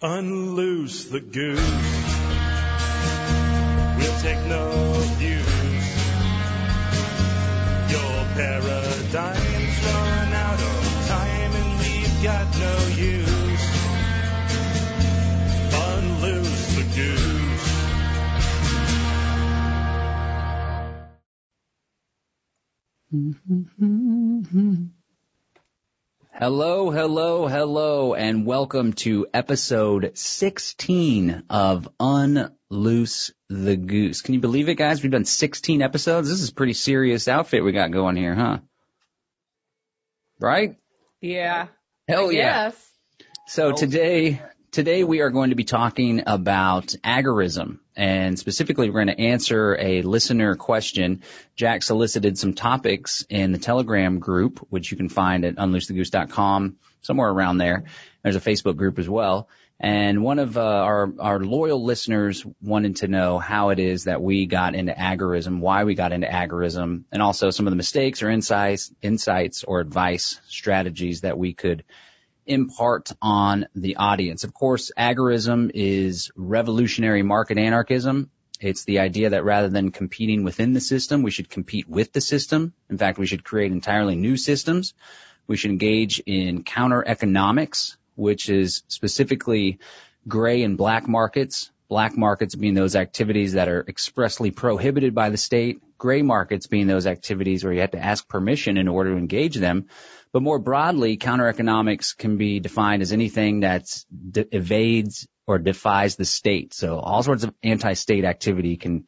Unloose the goose. We'll take no views. Your paradigm's run out of time and we've got no use. Unloose the goose. Mm-hmm. Hello, hello, hello, and welcome to episode 16 of Unloose the Goose. Can you believe it, guys? We've done 16 episodes. This is a pretty serious outfit we got going here, huh? Right? Yeah. Hell yeah. Yes. So today, today we are going to be talking about agorism and specifically we're going to answer a listener question. Jack solicited some topics in the Telegram group, which you can find at unloosethegoose.com, somewhere around there. There's a Facebook group as well. And one of uh, our our loyal listeners wanted to know how it is that we got into agorism, why we got into agorism, and also some of the mistakes or insights, insights or advice strategies that we could impart on the audience. Of course, agorism is revolutionary market anarchism. It's the idea that rather than competing within the system, we should compete with the system. In fact, we should create entirely new systems. We should engage in counter economics, which is specifically gray and black markets. Black markets being those activities that are expressly prohibited by the state. Gray markets being those activities where you have to ask permission in order to engage them. But more broadly, counter-economics can be defined as anything that de- evades or defies the state. So all sorts of anti-state activity can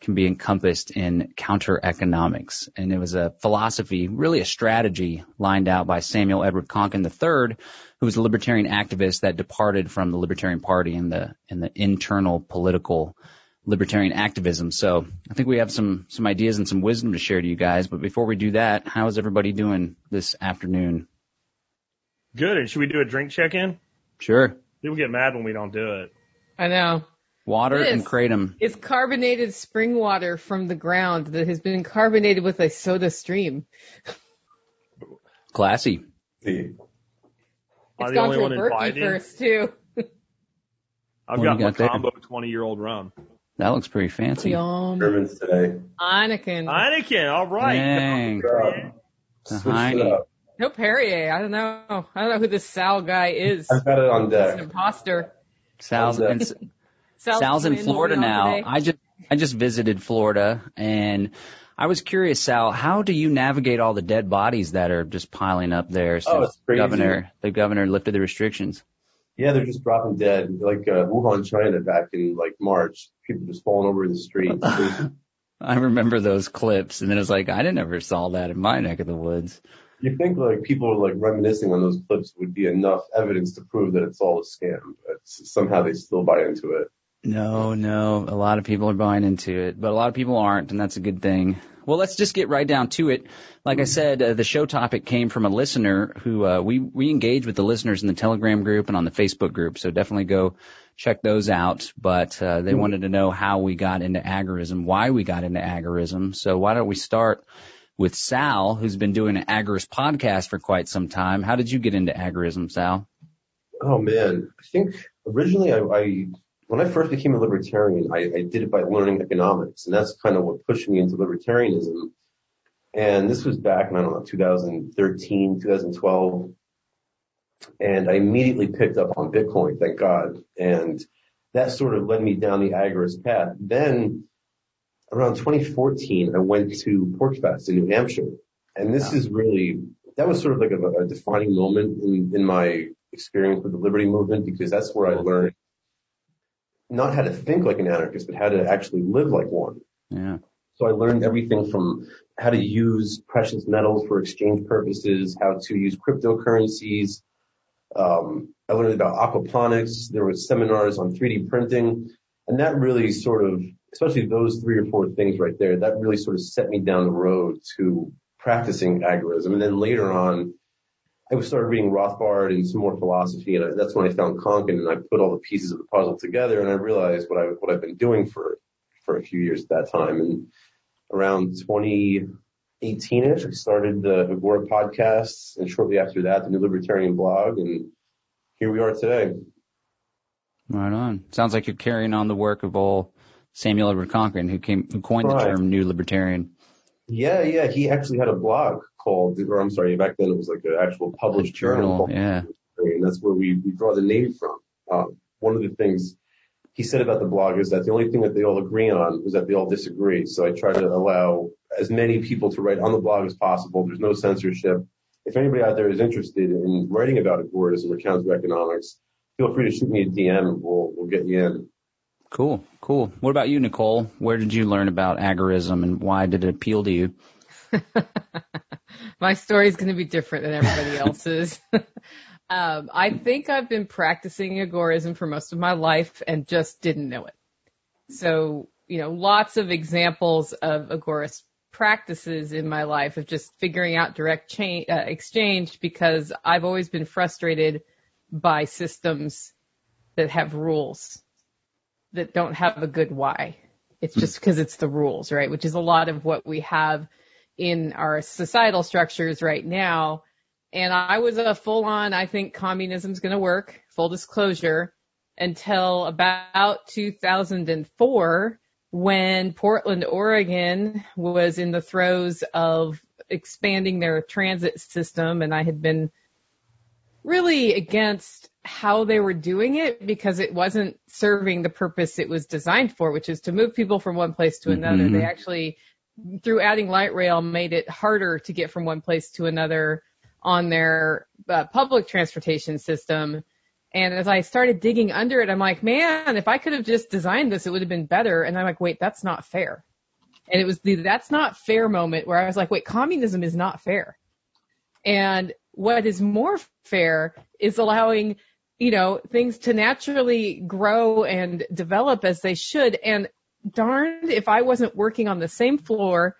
can be encompassed in counter-economics. And it was a philosophy, really a strategy lined out by Samuel Edward Konkin III, who was a libertarian activist that departed from the Libertarian Party in the in the internal political libertarian activism. So I think we have some some ideas and some wisdom to share to you guys. But before we do that, how is everybody doing this afternoon? Good. And should we do a drink check in? Sure. People get mad when we don't do it. I know. Water This. and kratom. It's carbonated spring water from the ground that has been carbonated with a soda stream. Classy. Am I It's the gone only through one a Berkey invited? first too. I've What got do you my there? combo 20 year old rum. That looks pretty fancy. Yum. Germans today. Anakin. Heineken. All right. Dang. The switch it Heine. No Perrier. I don't know. I don't know who this Sal guy is. I've got it on He's an deck. imposter. Sal's, How's and? Sal's, Sal's in Florida now. today. I just I just visited Florida and I was curious, Sal, how do you navigate all the dead bodies that are just piling up there since Oh, it's the crazy. governor the governor lifted the restrictions? Yeah, they're just dropping dead. Like uh, Wuhan, China back in like March. People just falling over in the streets. I remember those clips, and then it was like I didn't ever saw that in my neck of the woods. you think like people are like reminiscing on those clips would be enough evidence to prove that it's all a scam, but somehow they still buy into it. No, no, a lot of people are buying into it, but a lot of people aren't, and that's a good thing. Well, let's just get right down to it. Like I said, uh, the show topic came from a listener who uh, we we engage with the listeners in the Telegram group and on the Facebook group, so definitely go check those out. But uh, they wanted to know how we got into agorism, why we got into agorism. So why don't we start with Sal, who's been doing an agorist podcast for quite some time. How did you get into agorism, Sal? Oh man, I think originally I, I when I first became a libertarian, I, I did it by learning economics, and that's kind of what pushed me into libertarianism. And this was back in I don't know 2013, 2012, and I immediately picked up on Bitcoin, thank God, and that sort of led me down the agorist path. Then around 2014, I went to PorcFest in New Hampshire, and this is really that was sort of like a, a defining moment in, in my experience with the liberty movement because that's where I learned not how to think like an anarchist, but how to actually live like one. Yeah. So I learned everything from how to use precious metals for exchange purposes, how to use cryptocurrencies. Um, I learned about aquaponics. There were seminars on 3D printing, and that really sort of, especially those three or four things right there, that really sort of set me down the road to practicing agorism. And then later on, I started reading Rothbard and some more philosophy, and I, that's when I found Konkin, and I put all the pieces of the puzzle together, and I realized what I what I've been doing for for a few years at that time. And around 2018ish, I started the Agora podcast, and shortly after that, the New Libertarian blog, and here we are today. Right on. Sounds like you're carrying on the work of old Samuel Edward Konkin, who came who coined the term New Libertarian. Yeah, yeah. He actually had a blog called, or I'm sorry, back then it was like an actual published journal. Journal, yeah. and that's where we, we draw the name from. Um, one of the things he said about the blog is that the only thing that they all agree on is that they all disagree. So I try to allow as many people to write on the blog as possible. There's no censorship. If anybody out there is interested in writing about agorism or counter economics, feel free to shoot me a DM and we'll, we'll get you in. Cool, cool. What about you, Nicole? Where did you learn about agorism and why did it appeal to you? My story is going to be different than everybody else's. um, I think I've been practicing agorism for most of my life and just didn't know it. So, you know, lots of examples of agorist practices in my life of just figuring out direct cha- uh, exchange because I've always been frustrated by systems that have rules that don't have a good why. It's just because it's the rules, right? Which is a lot of what we have in our societal structures right now. And I was a full on, I think communism's going to work, full disclosure, until about 2004 when Portland, Oregon was in the throes of expanding their transit system. And I had been really against how they were doing it because it wasn't serving the purpose it was designed for, which is to move people from one place to another. Mhm. They actually, through adding light rail, made it harder to get from one place to another on their uh, public transportation system. And as I started digging under it, I'm like, man, if I could have just designed this, it would have been better. And I'm like, wait, that's not fair. And it was the that's not fair moment where I was like, wait, communism is not fair. And what is more fair is allowing, you know, things to naturally grow and develop as they should. And darned if I wasn't working on the same floor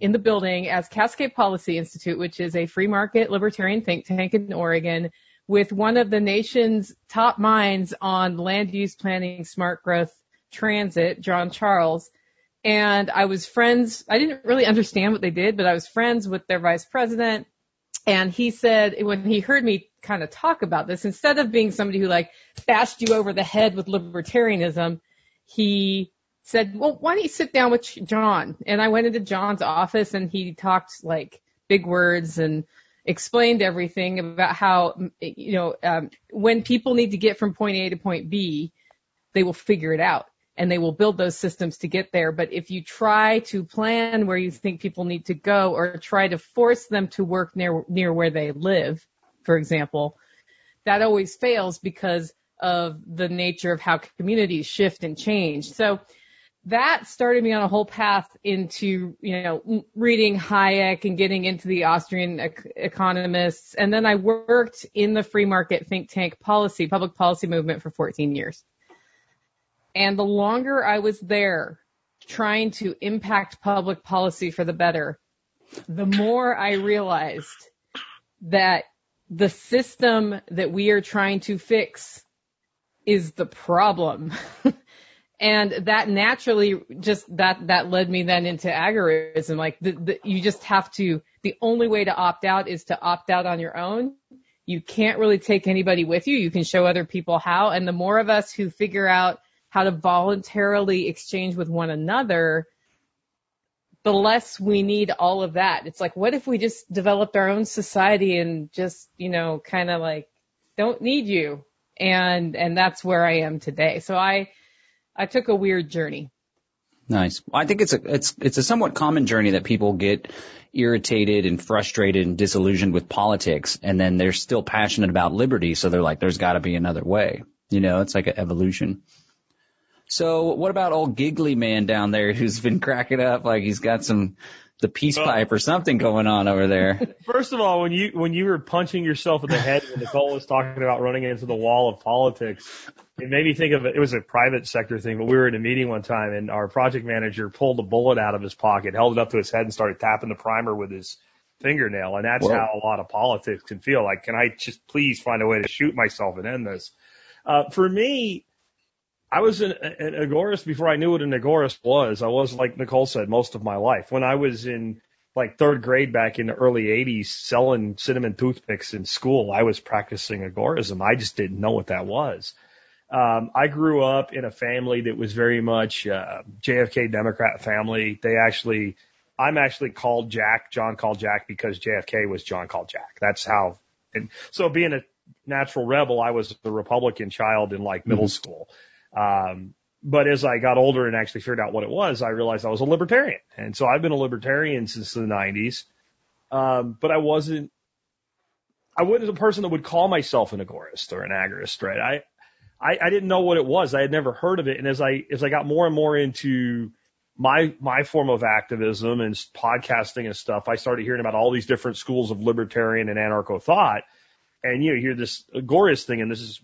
in the building as Cascade Policy Institute, which is a free market libertarian think tank in Oregon, with one of the nation's top minds on land use planning, smart growth, transit, John Charles. And I was friends, I didn't really understand what they did, but I was friends with their vice president. And he said, when he heard me kind of talk about this, instead of being somebody who like bashed you over the head with libertarianism, he said, well, why don't you sit down with John? And I went into John's office and he talked like big words and explained everything about how, you know, um, when people need to get from point A to point B, they will figure it out and they will build those systems to get there. But if you try to plan where you think people need to go or try to force them to work near, near where they live, for example, that always fails because of the nature of how communities shift and change. So that started me on a whole path into, you know, reading Hayek and getting into the Austrian ec- economists. And then I worked in the free market think tank policy, public policy movement for 14 years. And the longer I was there trying to impact public policy for the better, the more I realized that the system that we are trying to fix is the problem. and that naturally just that that led me then into agorism. Like the, the, you just have to the only way to opt out is to opt out on your own. You can't really take anybody with you. You can show other people how. And the more of us who figure out how to voluntarily exchange with one another the less we need all of that. It's like what if we just developed our own society and just you know kind of like don't need you. And and that's where i am today. So i I took a weird journey. Nice. Well, I think it's a it's it's a somewhat common journey that people get irritated and frustrated and disillusioned with politics, and then they're still passionate about liberty, so they're like, "There's got to be another way." You know, it's like an evolution. So, what about old giggly man down there who's been cracking up like he's got some the peace Well- pipe or something going on over there? First of all, when you when you were punching yourself in the head when Nicole was talking about running into the wall of politics, it made me think of it. It was a private sector thing, but we were in a meeting one time and our project manager pulled a bullet out of his pocket, held it up to his head, and started tapping the primer with his fingernail. And that's Whoa. how a lot of politics can feel. Like, can I just please find a way to shoot myself and end this? Uh, for me, I was an, an agorist before I knew what an agorist was. I was, like Nicole said, most of my life. When I was in like third grade back in the early 80s selling cinnamon toothpicks in school, I was practicing agorism. I just didn't know what that was. Um, I grew up in a family that was very much uh, JFK Democrat family. They actually, I'm actually called Jack. John called Jack because JFK was John called Jack. That's how. And so being a natural rebel, I was the Republican child in like middle mm-hmm. school. Um, but as I got older and actually figured out what it was, I realized I was a libertarian. And so I've been a libertarian since the 90s. Um, but I wasn't, I wasn't a person that would call myself an agorist or an agorist, right? I, I, I didn't know what it was. I had never heard of it. And as I, as I got more and more into my, my form of activism and podcasting and stuff, I started hearing about all these different schools of libertarian and anarcho thought. And you know, you hear this agorist thing and this is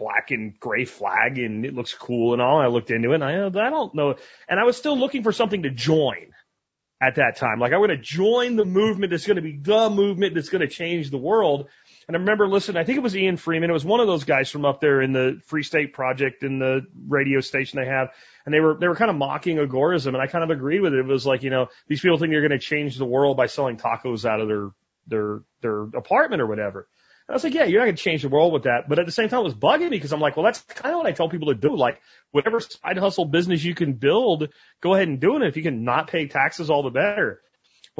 black and gray flag and it looks cool and all. I looked into it and I, I don't know. And I was still looking for something to join at that time. Like I'm going to join the movement that's going to be the movement that's going to change the world. And I remember listening, I think it was Ian Freeman. It was one of those guys from up there in the Free State Project in the radio station they have. And they were, they were kind of mocking agorism. And I kind of agreed with it. It was like, you know, these people think they're going to change the world by selling tacos out of their, their, their apartment or whatever. I was like, yeah, you're not going to change the world with that. But at the same time, it was bugging me because I'm like, well, that's kind of what I tell people to do. Like, whatever side hustle business you can build, go ahead and do it. If you can not pay taxes, all the better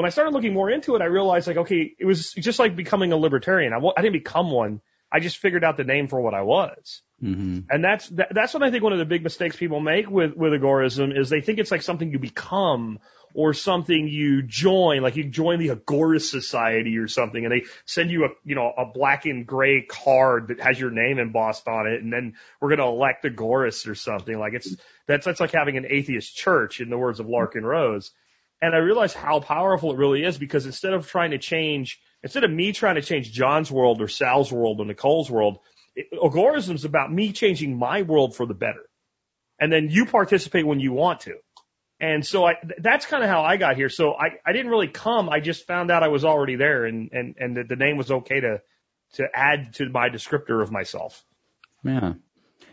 when I started looking more into it, I realized like, okay, it was just like becoming a libertarian. I w- I didn't become one. I just figured out the name for what I was. Mm-hmm. And that's, that, that's what I think one of the big mistakes people make with, with agorism is they think it's like something you become or something you join, like you join the Agorist Society or something, and they send you a, you know, a black and gray card that has your name embossed on it, and then we're going to elect Agorists or something. Like it's, that's, that's like having an atheist church, in the words of Larken Rose. And I realized how powerful it really is because instead of trying to change, instead of me trying to change John's world or Sal's world or Nicole's world, agorism is about me changing my world for the better. And then you participate when you want to. And so I, that's kind of how I got here. So I, I didn't really come. I just found out I was already there and, and, and that the name was okay to, to add to my descriptor of myself. Yeah.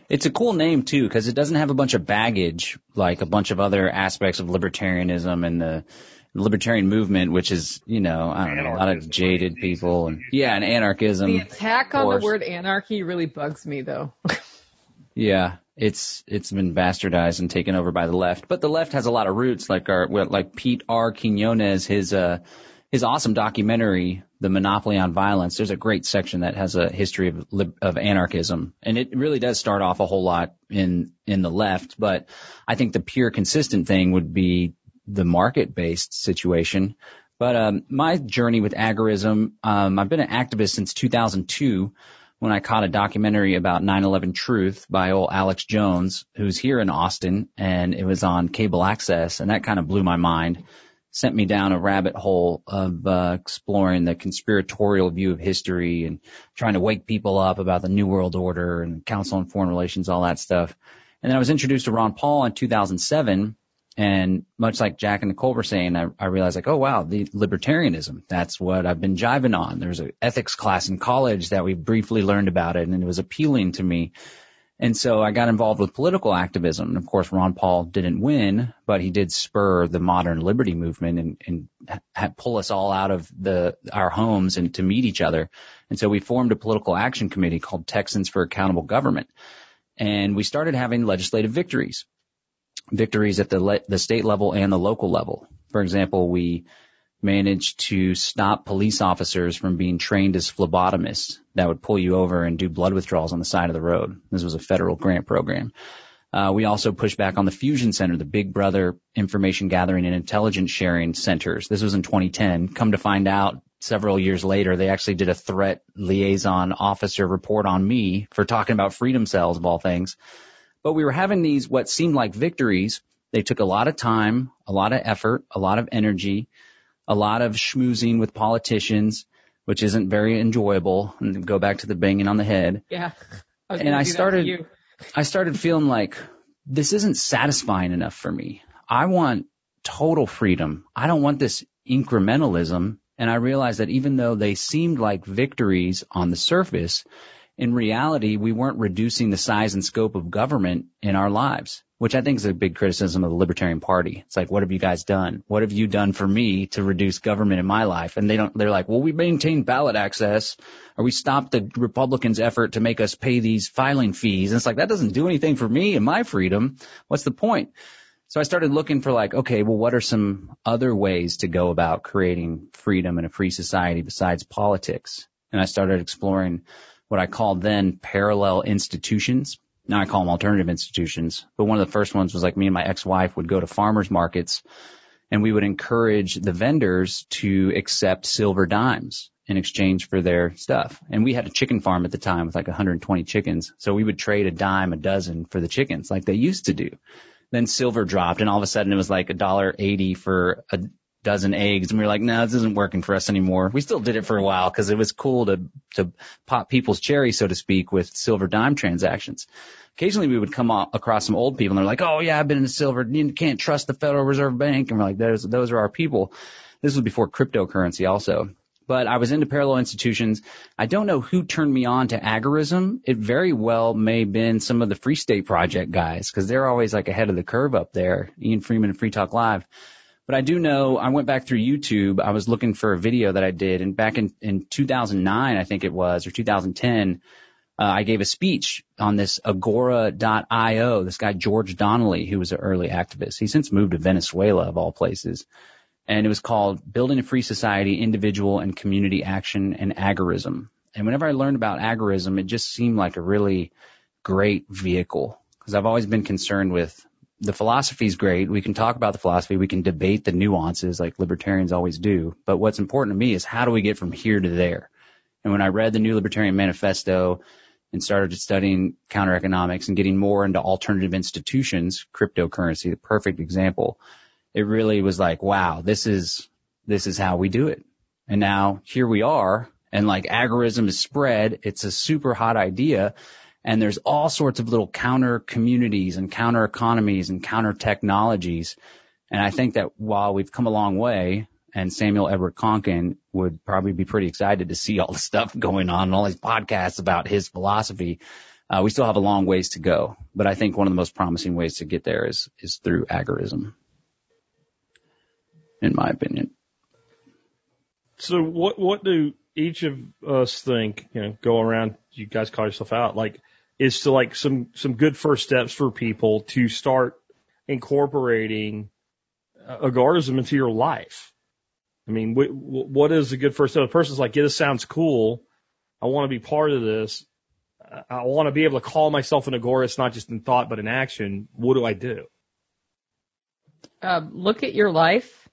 It's a cool name too because it doesn't have a bunch of baggage like a bunch of other aspects of libertarianism and the libertarian movement, which is you know I don't know a lot of jaded people and yeah, and anarchism. The attack on the word anarchy really bugs me though. yeah, it's it's been bastardized and taken over by the left, but the left has a lot of roots like our like Pete R. Quinones, his uh his awesome documentary, The Monopoly on Violence, there's a great section that has a history of, of anarchism. And it really does start off a whole lot in, in the left, but I think the pure consistent thing would be the market based situation. But, um, my journey with agorism, um, I've been an activist since 2002 when I caught a documentary about 9/11 Truth by old Alex Jones, who's here in Austin, and it was on cable access, and that kind of blew my mind sent me down a rabbit hole of uh, exploring the conspiratorial view of history and trying to wake people up about the New World Order and Council on Foreign Relations, all that stuff. And then I was introduced to Ron Paul in 2007. And much like Jack and Nicole were saying, I, I realized like, oh wow, the libertarianism, that's what I've been jiving on. There's an ethics class in college that we briefly learned about it and it was appealing to me. And so I got involved with political activism. And of course, Ron Paul didn't win, but he did spur the modern liberty movement and, and ha- pull us all out of the, our homes and to meet each other. And so we formed a political action committee called Texans for Accountable Government. And we started having legislative victories, victories at the, le- the state level and the local level. For example, we managed to stop police officers from being trained as phlebotomists that would pull you over and do blood withdrawals on the side of the road. This was a federal grant program. Uh, we also pushed back on the Fusion Center, the Big Brother information gathering and intelligence sharing centers. This was in 2010. Come to find out, several years later, they actually did a threat liaison officer report on me for talking about freedom cells of all things. But we were having these what seemed like victories. They took a lot of time, a lot of effort, a lot of energy a lot of schmoozing with politicians, which isn't very enjoyable. And go back to the banging on the head. Yeah. I and I started, I started feeling like this isn't satisfying enough for me. I want total freedom. I don't want this incrementalism. And I realized that even though they seemed like victories on the surface, in reality, we weren't reducing the size and scope of government in our lives. which I think is a big criticism of the Libertarian Party. It's like, what have you guys done? What have you done for me to reduce government in my life? And they don't, they're like, well, we maintain ballot access or we stopped the Republicans' effort to make us pay these filing fees. And it's like, that doesn't do anything for me and my freedom. What's the point? So I started looking for like, okay, well, what are some other ways to go about creating freedom in a free society besides politics? And I started exploring what I called then parallel institutions now I call them alternative institutions, but one of the first ones was like me and my ex-wife would go to farmers markets and we would encourage the vendors to accept silver dimes in exchange for their stuff. And we had a chicken farm at the time with like 120 chickens. So we would trade a dime a dozen for the chickens like they used to do. Then silver dropped and all of a sudden it was like a dollar eighty for a dozen eggs and we were like, no, this isn't working for us anymore. We still did it for a while because it was cool to, to pop people's cherry, so to speak, with silver dime transactions. Occasionally we would come across some old people and they're like, oh yeah, I've been in the silver. You can't trust the Federal Reserve Bank. And we're like, those, those are our people. This was before cryptocurrency also. But I was into parallel institutions. I don't know who turned me on to agorism. It very well may have been some of the Free State Project guys because they're always like ahead of the curve up there. Ian Freeman and Free Talk Live. But I do know I went back through YouTube. I was looking for a video that I did and back in, in 2009, I think it was, or 2010, uh, I gave a speech on this agora.io. This guy, George Donnelly, who was an early activist. He since moved to Venezuela of all places. And it was called Building a Free Society, Individual and Community Action and Agorism. And whenever I learned about agorism, it just seemed like a really great vehicle because I've always been concerned with the philosophy is great. We can talk about the philosophy. We can debate the nuances like libertarians always do. But what's important to me is how do we get from here to there? And when I read the New Libertarian Manifesto and started studying counter economics and getting more into alternative institutions, cryptocurrency, the perfect example, it really was like, wow, this is, this is how we do it. And now here we are and like agorism is spread. It's a super hot idea and there's all sorts of little counter communities and counter economies and counter technologies. And I think that while we've come a long way, and Samuel Edward Konkin would probably be pretty excited to see all the stuff going on and all these podcasts about his philosophy. Uh, we still have a long ways to go, but I think one of the most promising ways to get there is is through agorism, in my opinion. So what what do each of us think? You know, go around. You guys call yourself out. Like is to like some some good first steps for people to start incorporating agorism into your life. I mean, wh- what is a good first step? A person's like, yeah, this sounds cool. I want to be part of this. I want to be able to call myself an agorist, not just in thought, but in action. What do I do? Uh, look at your life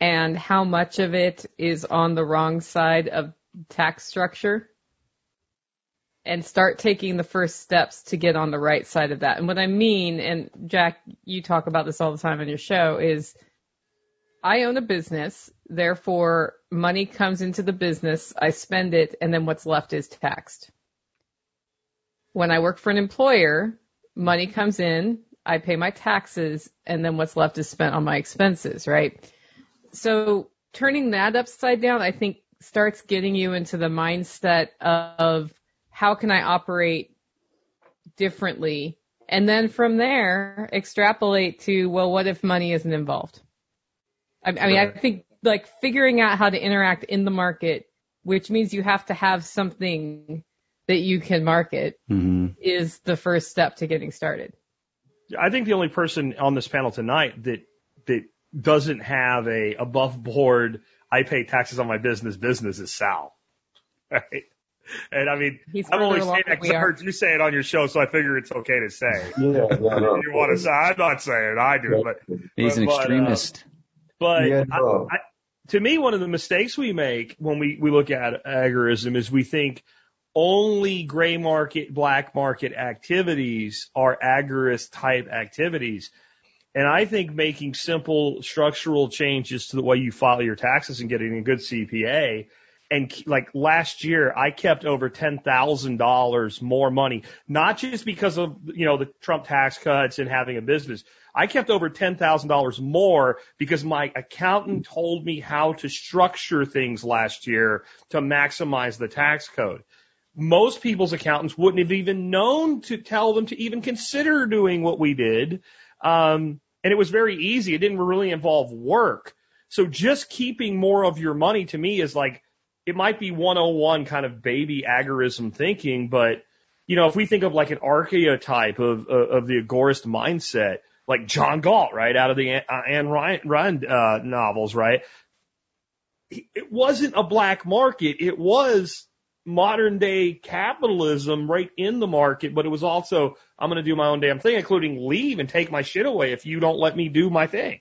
and how much of it is on the wrong side of tax structure and start taking the first steps to get on the right side of that. And what I mean, and Jack, you talk about this all the time on your show, is I own a business, therefore money comes into the business, I spend it, and then what's left is taxed. When I work for an employer, money comes in, I pay my taxes, and then what's left is spent on my expenses, right? So turning that upside down, I think starts getting you into the mindset of how can I operate differently? And then from there, extrapolate to, well, what if money isn't involved? I, I mean, I think like figuring out how to interact in the market, which means you have to have something that you can market mm-hmm. is the first step to getting started. I think the only person on this panel tonight that, that doesn't have a above board, I pay taxes on my business business is Sal. Right? And I mean, He's I'm only saying that because I heard you say it on your show, so I figure it's okay to say. Yeah, no, no. you want to say? I'm not saying it, I do, but he's but, an extremist. But, uh, but yeah, no. I, I, to me, one of the mistakes we make when we we look at agorism is we think only gray market, black market activities are agorist type activities. And I think making simple structural changes to the way you file your taxes and getting a good CPA and like last year, I kept over $10,000 more money, not just because of, you know, the Trump tax cuts and having a business. I kept over $10,000 more because my accountant told me how to structure things last year to maximize the tax code. most people's accountants wouldn't have even known to tell them to even consider doing what we did. Um, and it was very easy. It didn't really involve work. So just keeping more of your money to me is like, it might be 101 kind of baby agorism thinking, but you know, if we think of like an archetype of, of, of the agorist mindset, like John Galt, right, out of the Ayn Rand uh, novels, right? It wasn't a black market. It was modern day capitalism right in the market, but it was also, I'm going to do my own damn thing, including leave and take my shit away if you don't let me do my thing.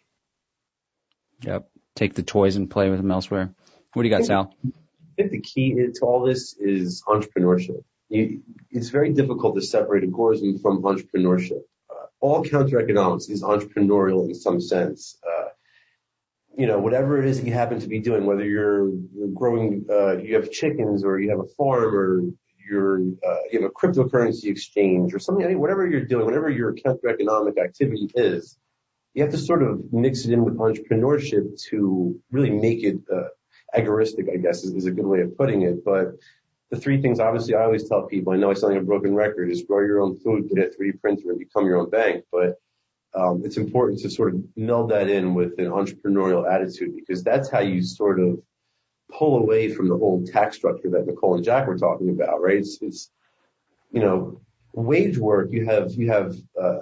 Yep. Take the toys and play with them elsewhere. What do you got, Sal? I think the key to all this is entrepreneurship. You, it's very difficult to separate agorism from entrepreneurship. Uh, all counter economics is entrepreneurial in some sense. Uh, you know, whatever it is that you happen to be doing, whether you're, you're growing, uh, you have chickens or you have a farm or you're, uh, you have a cryptocurrency exchange or something, I mean, whatever you're doing, whatever your counter economic activity is, you have to sort of mix it in with entrepreneurship to really make it, uh, agoristic, I guess is, is a good way of putting it. But the three things obviously I always tell people, I know I sound like a broken record, is grow your own food, get a 3D printer and become your own bank. But um, it's important to sort of meld that in with an entrepreneurial attitude because that's how you sort of pull away from the whole tax structure that Nicole and Jack were talking about, right? It's, it's you know, wage work. You have you have uh,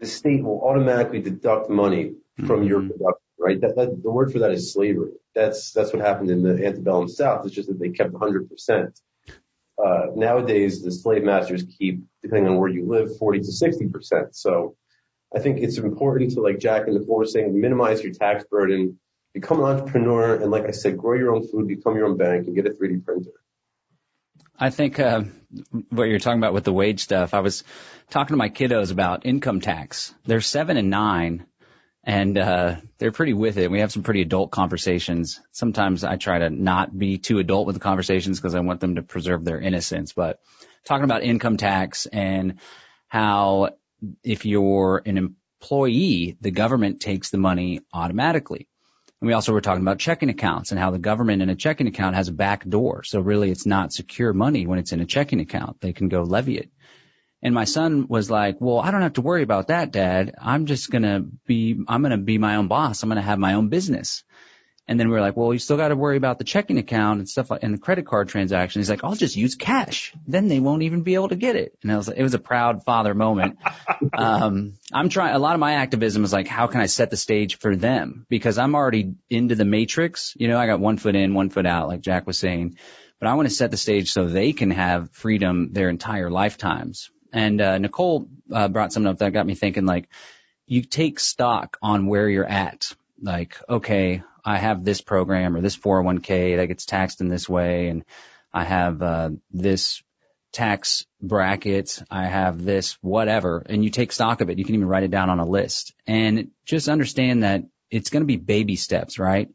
the state will automatically deduct money from mm-hmm. your production, right? That, that the word for that is slavery. That's that's what happened in the antebellum South. It's just that they kept 100 percent. Uh, nowadays, the slave masters keep, depending on where you live, 40 to 60 percent. So I think it's important to, like Jack and Nicole were saying, minimize your tax burden, become an entrepreneur, and like I said, grow your own food, become your own bank, and get a 3D printer. I think uh, what you're talking about with the wage stuff. I was talking to my kiddos about income tax. They're seven and nine, and uh, they're pretty with it. We have some pretty adult conversations. Sometimes I try to not be too adult with the conversations because I want them to preserve their innocence. But talking about income tax and how if you're an employee, the government takes the money automatically. And we also were talking about checking accounts and how the government in a checking account has a back door. So really it's not secure money when it's in a checking account. They can go levy it. And my son was like, well, I don't have to worry about that, dad. I'm just going to be, I'm going to be my own boss. I'm going to have my own business. And then we were like, well, you still got to worry about the checking account and stuff like, and the credit card transaction. He's like, I'll just use cash. Then they won't even be able to get it. And I was like, it was a proud father moment. um, I'm trying, a lot of my activism is like, how can I set the stage for them? Because I'm already into the matrix. You know, I got one foot in, one foot out, like Jack was saying, but I want to set the stage so they can have freedom their entire lifetimes. And, uh, Nicole, uh, brought something up that got me thinking like, you take stock on where you're at. Like, okay, I have this program or this 401k that gets taxed in this way and I have uh, this tax bracket, I have this whatever, and you take stock of it. You can even write it down on a list and just understand that it's going to be baby steps, right?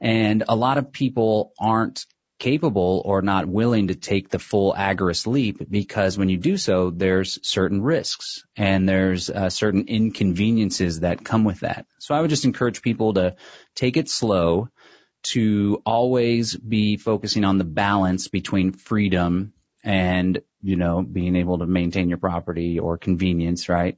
And a lot of people aren't capable or not willing to take the full agorist leap because when you do so, there's certain risks and there's uh, certain inconveniences that come with that. So I would just encourage people to take it slow, to always be focusing on the balance between freedom and, you know, being able to maintain your property or convenience, right?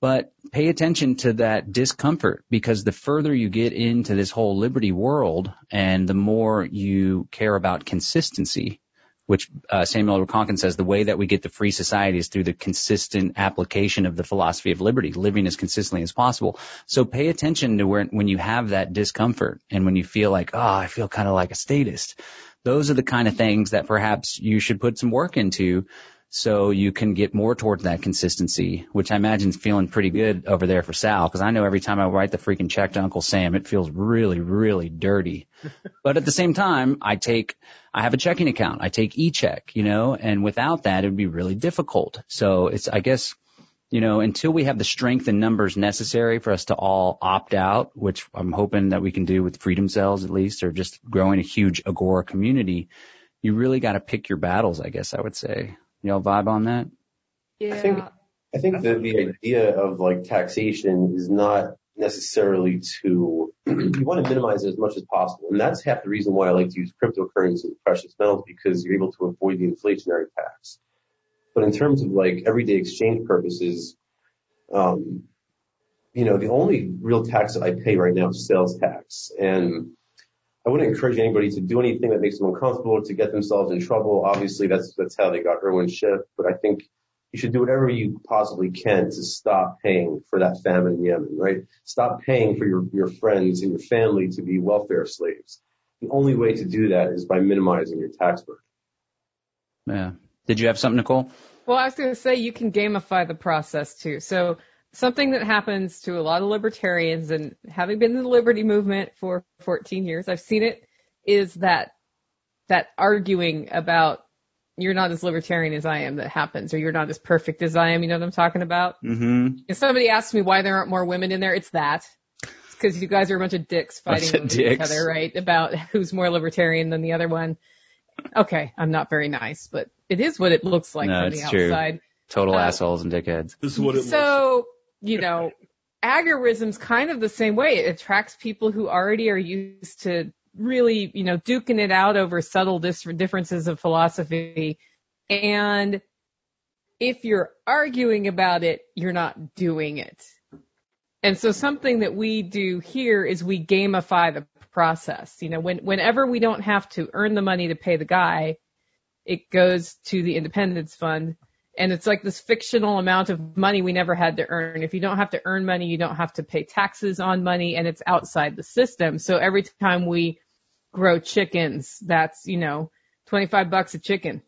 But pay attention to that discomfort because the further you get into this whole liberty world and the more you care about consistency, which uh, Samuel Konkin says the way that we get to free society is through the consistent application of the philosophy of liberty, living as consistently as possible. So pay attention to where, when you have that discomfort and when you feel like, oh, I feel kind of like a statist. Those are the kind of things that perhaps you should put some work into so you can get more towards that consistency, which I imagine is feeling pretty good over there for Sal, because I know every time I write the freaking check to Uncle Sam, it feels really, really dirty. but at the same time, I take, I have a checking account. I take e-check, you know, and without that, it would be really difficult. So it's, I guess, you know, until we have the strength and numbers necessary for us to all opt out, which I'm hoping that we can do with freedom cells at least, or just growing a huge Agora community, you really got to pick your battles, I guess I would say. Y'all vibe on that? Yeah. I think I think that the idea of like taxation is not necessarily to, you want to minimize it as much as possible. And that's half the reason why I like to use cryptocurrency and precious metals because you're able to avoid the inflationary tax. But in terms of like everyday exchange purposes, um, you know, the only real tax that I pay right now is sales tax. And I wouldn't encourage anybody to do anything that makes them uncomfortable or to get themselves in trouble. Obviously, that's, that's how they got Irwin Schiff. But I think you should do whatever you possibly can to stop paying for that famine in Yemen, right? Stop paying for your, your friends and your family to be welfare slaves. The only way to do that is by minimizing your tax burden. Yeah. Did you have something, Nicole? Well, I was going to say you can gamify the process too. So something that happens to a lot of libertarians and having been in the liberty movement for 14 years, I've seen it is that, that arguing about you're not as libertarian as I am that happens, or you're not as perfect as I am. You know what I'm talking about? Mm-hmm. If somebody asks me why there aren't more women in there, it's that. It's because you guys are a bunch of dicks fighting of with dicks. each other, right? About who's more libertarian than the other one. Okay, I'm not very nice, but it is what it looks like No, from the it's true. outside. Total Uh, assholes and dickheads. This is what it looks So, you know, agorism's kind of the same way. It attracts people who already are used to really, you know, duking it out over subtle dis- differences of philosophy. And if you're arguing about it, you're not doing it. And so something that we do here is we gamify the process. You know, when, whenever we don't have to earn the money to pay the guy, it goes to the independence fund and it's like this fictional amount of money we never had to earn. If you don't have to earn money, you don't have to pay taxes on money and it's outside the system. So every time we grow chickens, that's, you know, 25 bucks a chicken.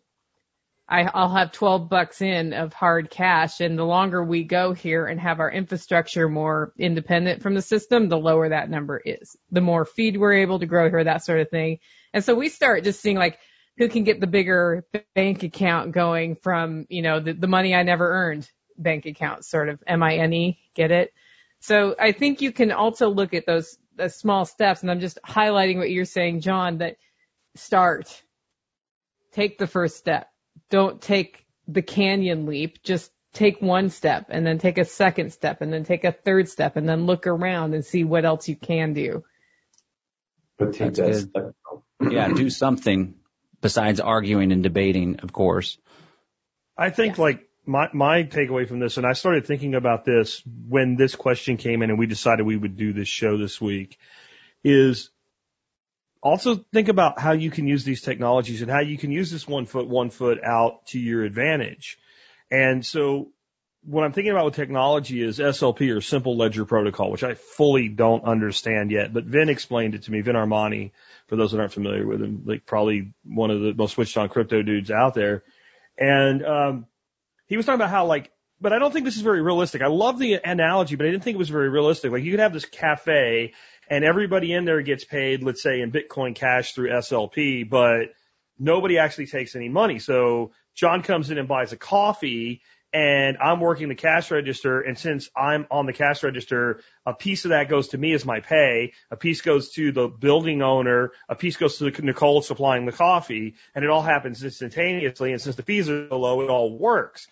I, I'll have 12 bucks in of hard cash. And the longer we go here and have our infrastructure more independent from the system, the lower that number is. The more feed we're able to grow here, that sort of thing. And so we start just seeing like, who can get the bigger bank account going from, you know, the, the money I never earned bank account sort of M-I-N-E, get it? So I think you can also look at those, those small steps and I'm just highlighting what you're saying, John, that start, take the first step. Don't take the canyon leap. Just take one step and then take a second step and then take a third step and then look around and see what else you can do. But take That's that good. step. Yeah, do something besides arguing and debating, of course. I think like my my takeaway from this, and I started thinking about this when this question came in, and we decided we would do this show this week, is also think about how you can use these technologies and how you can use this one foot one foot out to your advantage. And so what I'm thinking about with technology is SLP or Simple Ledger Protocol, which I fully don't understand yet. But Vin explained it to me. Vin Armani, for those that aren't familiar with him, like probably one of the most switched on crypto dudes out there. And um, he was talking about how like, but I don't think this is very realistic. I love the analogy, but I didn't think it was very realistic. Like you could have this cafe and everybody in there gets paid, let's say in Bitcoin Cash through SLP, but nobody actually takes any money. So John comes in and buys a coffee and I'm working the cash register. And since I'm on the cash register, a piece of that goes to me as my pay. A piece goes to the building owner. A piece goes to the Nicole supplying the coffee and it all happens instantaneously. And since the fees are so low, it all works.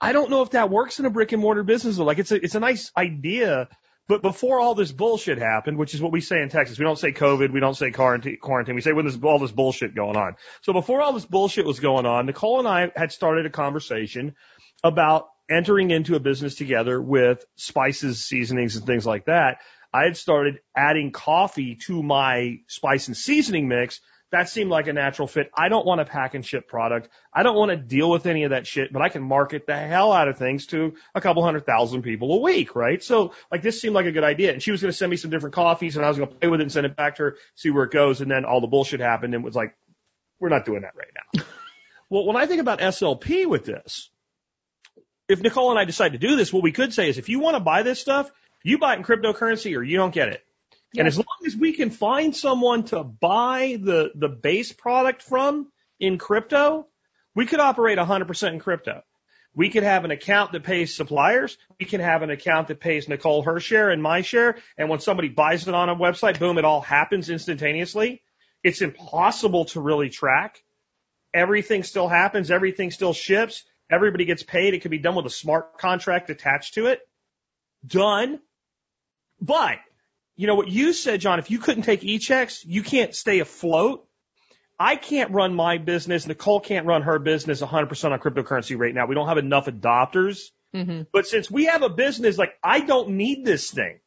I don't know if that works in a brick and mortar business. Like it's a, it's a nice idea. But before all this bullshit happened, which is what we say in Texas, we don't say COVID, we don't say quarantine, quarantine. We say when there's all this bullshit going on. So before all this bullshit was going on, Nicole and I had started a conversation about entering into a business together with spices, seasonings, and things like that. I had started adding coffee to my spice and seasoning mix. That seemed like a natural fit. I don't want to pack and ship product. I don't want to deal with any of that shit, but I can market the hell out of things to a couple hundred thousand people a week, right? So like this seemed like a good idea. And she was going to send me some different coffees and I was going to play with it and send it back to her, see where it goes. And then all the bullshit happened and it was like, we're not doing that right now. well, when I think about SLP with this, if Nicole and I decide to do this, what we could say is if you want to buy this stuff, you buy it in cryptocurrency or you don't get it. And as long as we can find someone to buy the, the base product from in crypto, we could operate 100% in crypto. We could have an account that pays suppliers. We can have an account that pays Nicole her share and my share. And when somebody buys it on a website, boom, it all happens instantaneously. It's impossible to really track. Everything still happens. Everything still ships. Everybody gets paid. It can be done with a smart contract attached to it. Done. but you know what you said, John, if you couldn't take e-checks, you can't stay afloat. I can't run my business. Nicole can't run her business 100% on cryptocurrency right now. We don't have enough adopters. hmm But since we have a business, like I don't need this thing.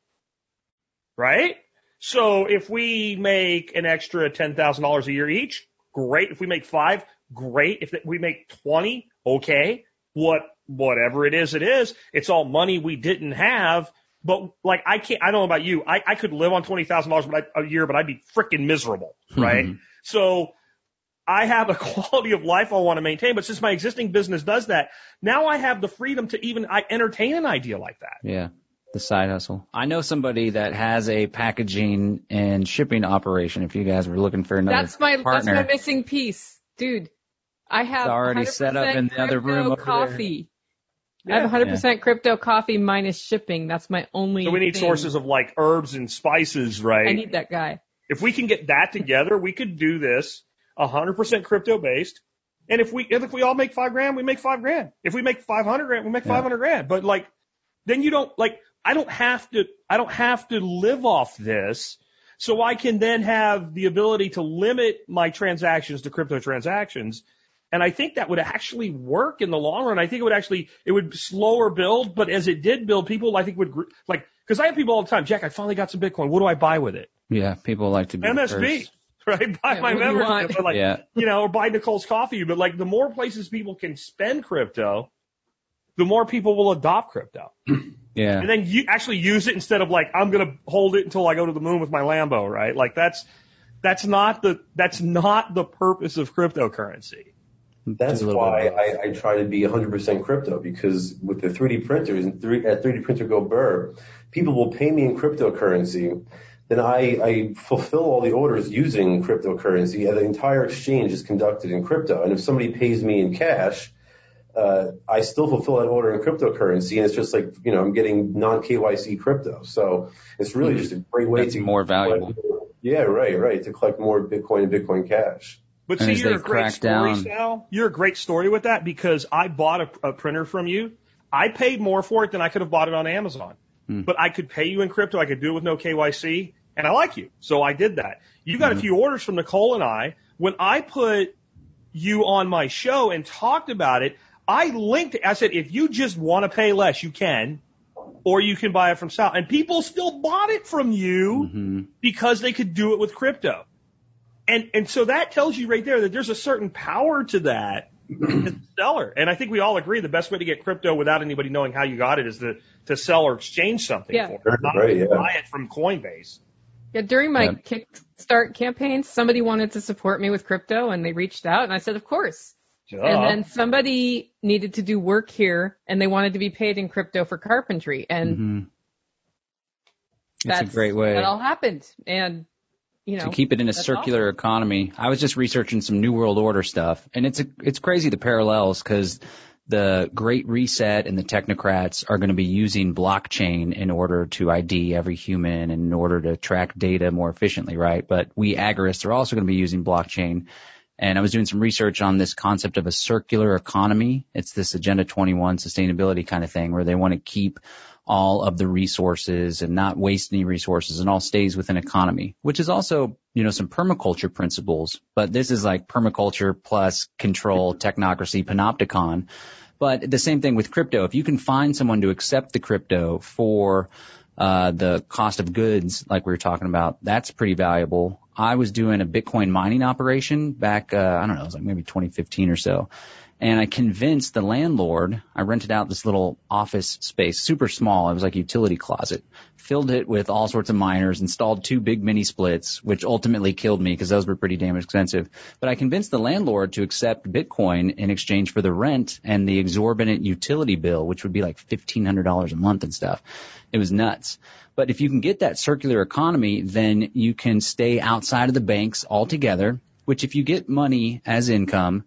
Right? So if we make an extra $10,000 a year each, great. If we make five, great. If we make 20, okay. What, whatever it is, it is. It's all money we didn't have. But like I can't, I don't know about you. I, I could live on $20,000 a year, but I'd be freaking miserable. Right? Mhm. So I have a quality of life I want to maintain, but since my existing business does that, now I have the freedom to even I entertain an idea like that. Yeah. The side hustle. I know somebody that has a packaging and shipping operation. If you guys were looking for another That's my partner, that's my missing piece, dude. I have It's already set up in the other room crypto over there. coffee. I have 100% crypto coffee minus shipping. That's my only. So we need thing. sources of like herbs and spices, right? I need that guy. if we can get that together, we could do this 100% crypto based. And if we if we all make five grand, we make five grand. If we make 500 grand, we make Yeah. 500 grand. But like, then you don't like. I don't have to. I don't have to live off this. So I can then have the ability to limit my transactions to crypto transactions. And I think that would actually work in the long run. I think it would actually, it would slower build, but as it did build, people I think would, like, cause I have people all the time, Jack, I finally got some Bitcoin. What do I buy with it? yeah, people like to be MSB, right? Buy Yeah, my what you membership, like, Yeah. you know, or buy Nicole's coffee. But like, the more places people can spend crypto, the more people will adopt crypto. Yeah. And then you actually use it instead of like, I'm going to hold it until I go to the moon with my Lambo, right? Like that's, that's not the, that's not the purpose of cryptocurrency. That's Do a little why bit of both. I, I try to be 100% crypto because with the 3D printers and three, at 3D Printer Go Burr, people will pay me in cryptocurrency. Then I, I fulfill all the orders using cryptocurrency and the entire exchange is conducted in crypto. And if somebody pays me in cash, uh, I still fulfill that order in cryptocurrency and it's just like, you know, I'm getting non KYC crypto. So it's really just a great way That's to more valuable. Yeah, right, right. To collect more Bitcoin and Bitcoin cash. But And see, you're a great story, down- Sal. You're a great story with that because I bought a, a printer from you. I paid more for it than I could have bought it on Amazon. Hmm. But I could pay you in crypto. I could do it with no KYC. And I like you. So I did that. You got a few orders from Nicole and I. When I put you on my show and talked about it, I linked it. I said, if you just want to pay less, you can. Or you can buy it from Sal. And people still bought it from you hmm because they could do it with crypto. And and so that tells you right there that there's a certain power to that seller. And I think we all agree the best way to get crypto without anybody knowing how you got it is to to sell or exchange something Yeah. for it, not right, yeah. buy it from Coinbase. Yeah, during my Yeah. Kickstart campaign, somebody wanted to support me with crypto and they reached out and I said, of course. Duh. And then somebody needed to do work here and they wanted to be paid in crypto for carpentry. And hmm It's a great way. that all happened. And, you know, to keep it in a circular economy. I was just researching some New World Order stuff, and it's a, it's crazy the parallels because the Great Reset and the technocrats are going to be using blockchain in order to ID every human and in order to track data more efficiently, right? But we agorists are also going to be using blockchain. And I was doing some research on this concept of a circular economy. It's this Agenda 21 sustainability kind of thing where they want to keep all of the resources and not waste any resources and all stays within economy, which is also, you know, some permaculture principles, but this is like permaculture plus control, technocracy, panopticon. But the same thing with crypto. If you can find someone to accept the crypto for uh, the cost of goods, like we were talking about, that's pretty valuable. I was doing a Bitcoin mining operation back, uh, I don't know, it was like maybe 2015 or so. And I convinced the landlord, I rented out this little office space, super small. It was like a utility closet, filled it with all sorts of miners, installed two big mini splits, which ultimately killed me because those were pretty damn expensive. But I convinced the landlord to accept Bitcoin in exchange for the rent and the exorbitant utility bill, which would be like $1,500 a month and stuff. It was nuts. But if you can get that circular economy, then you can stay outside of the banks altogether, which if you get money as income,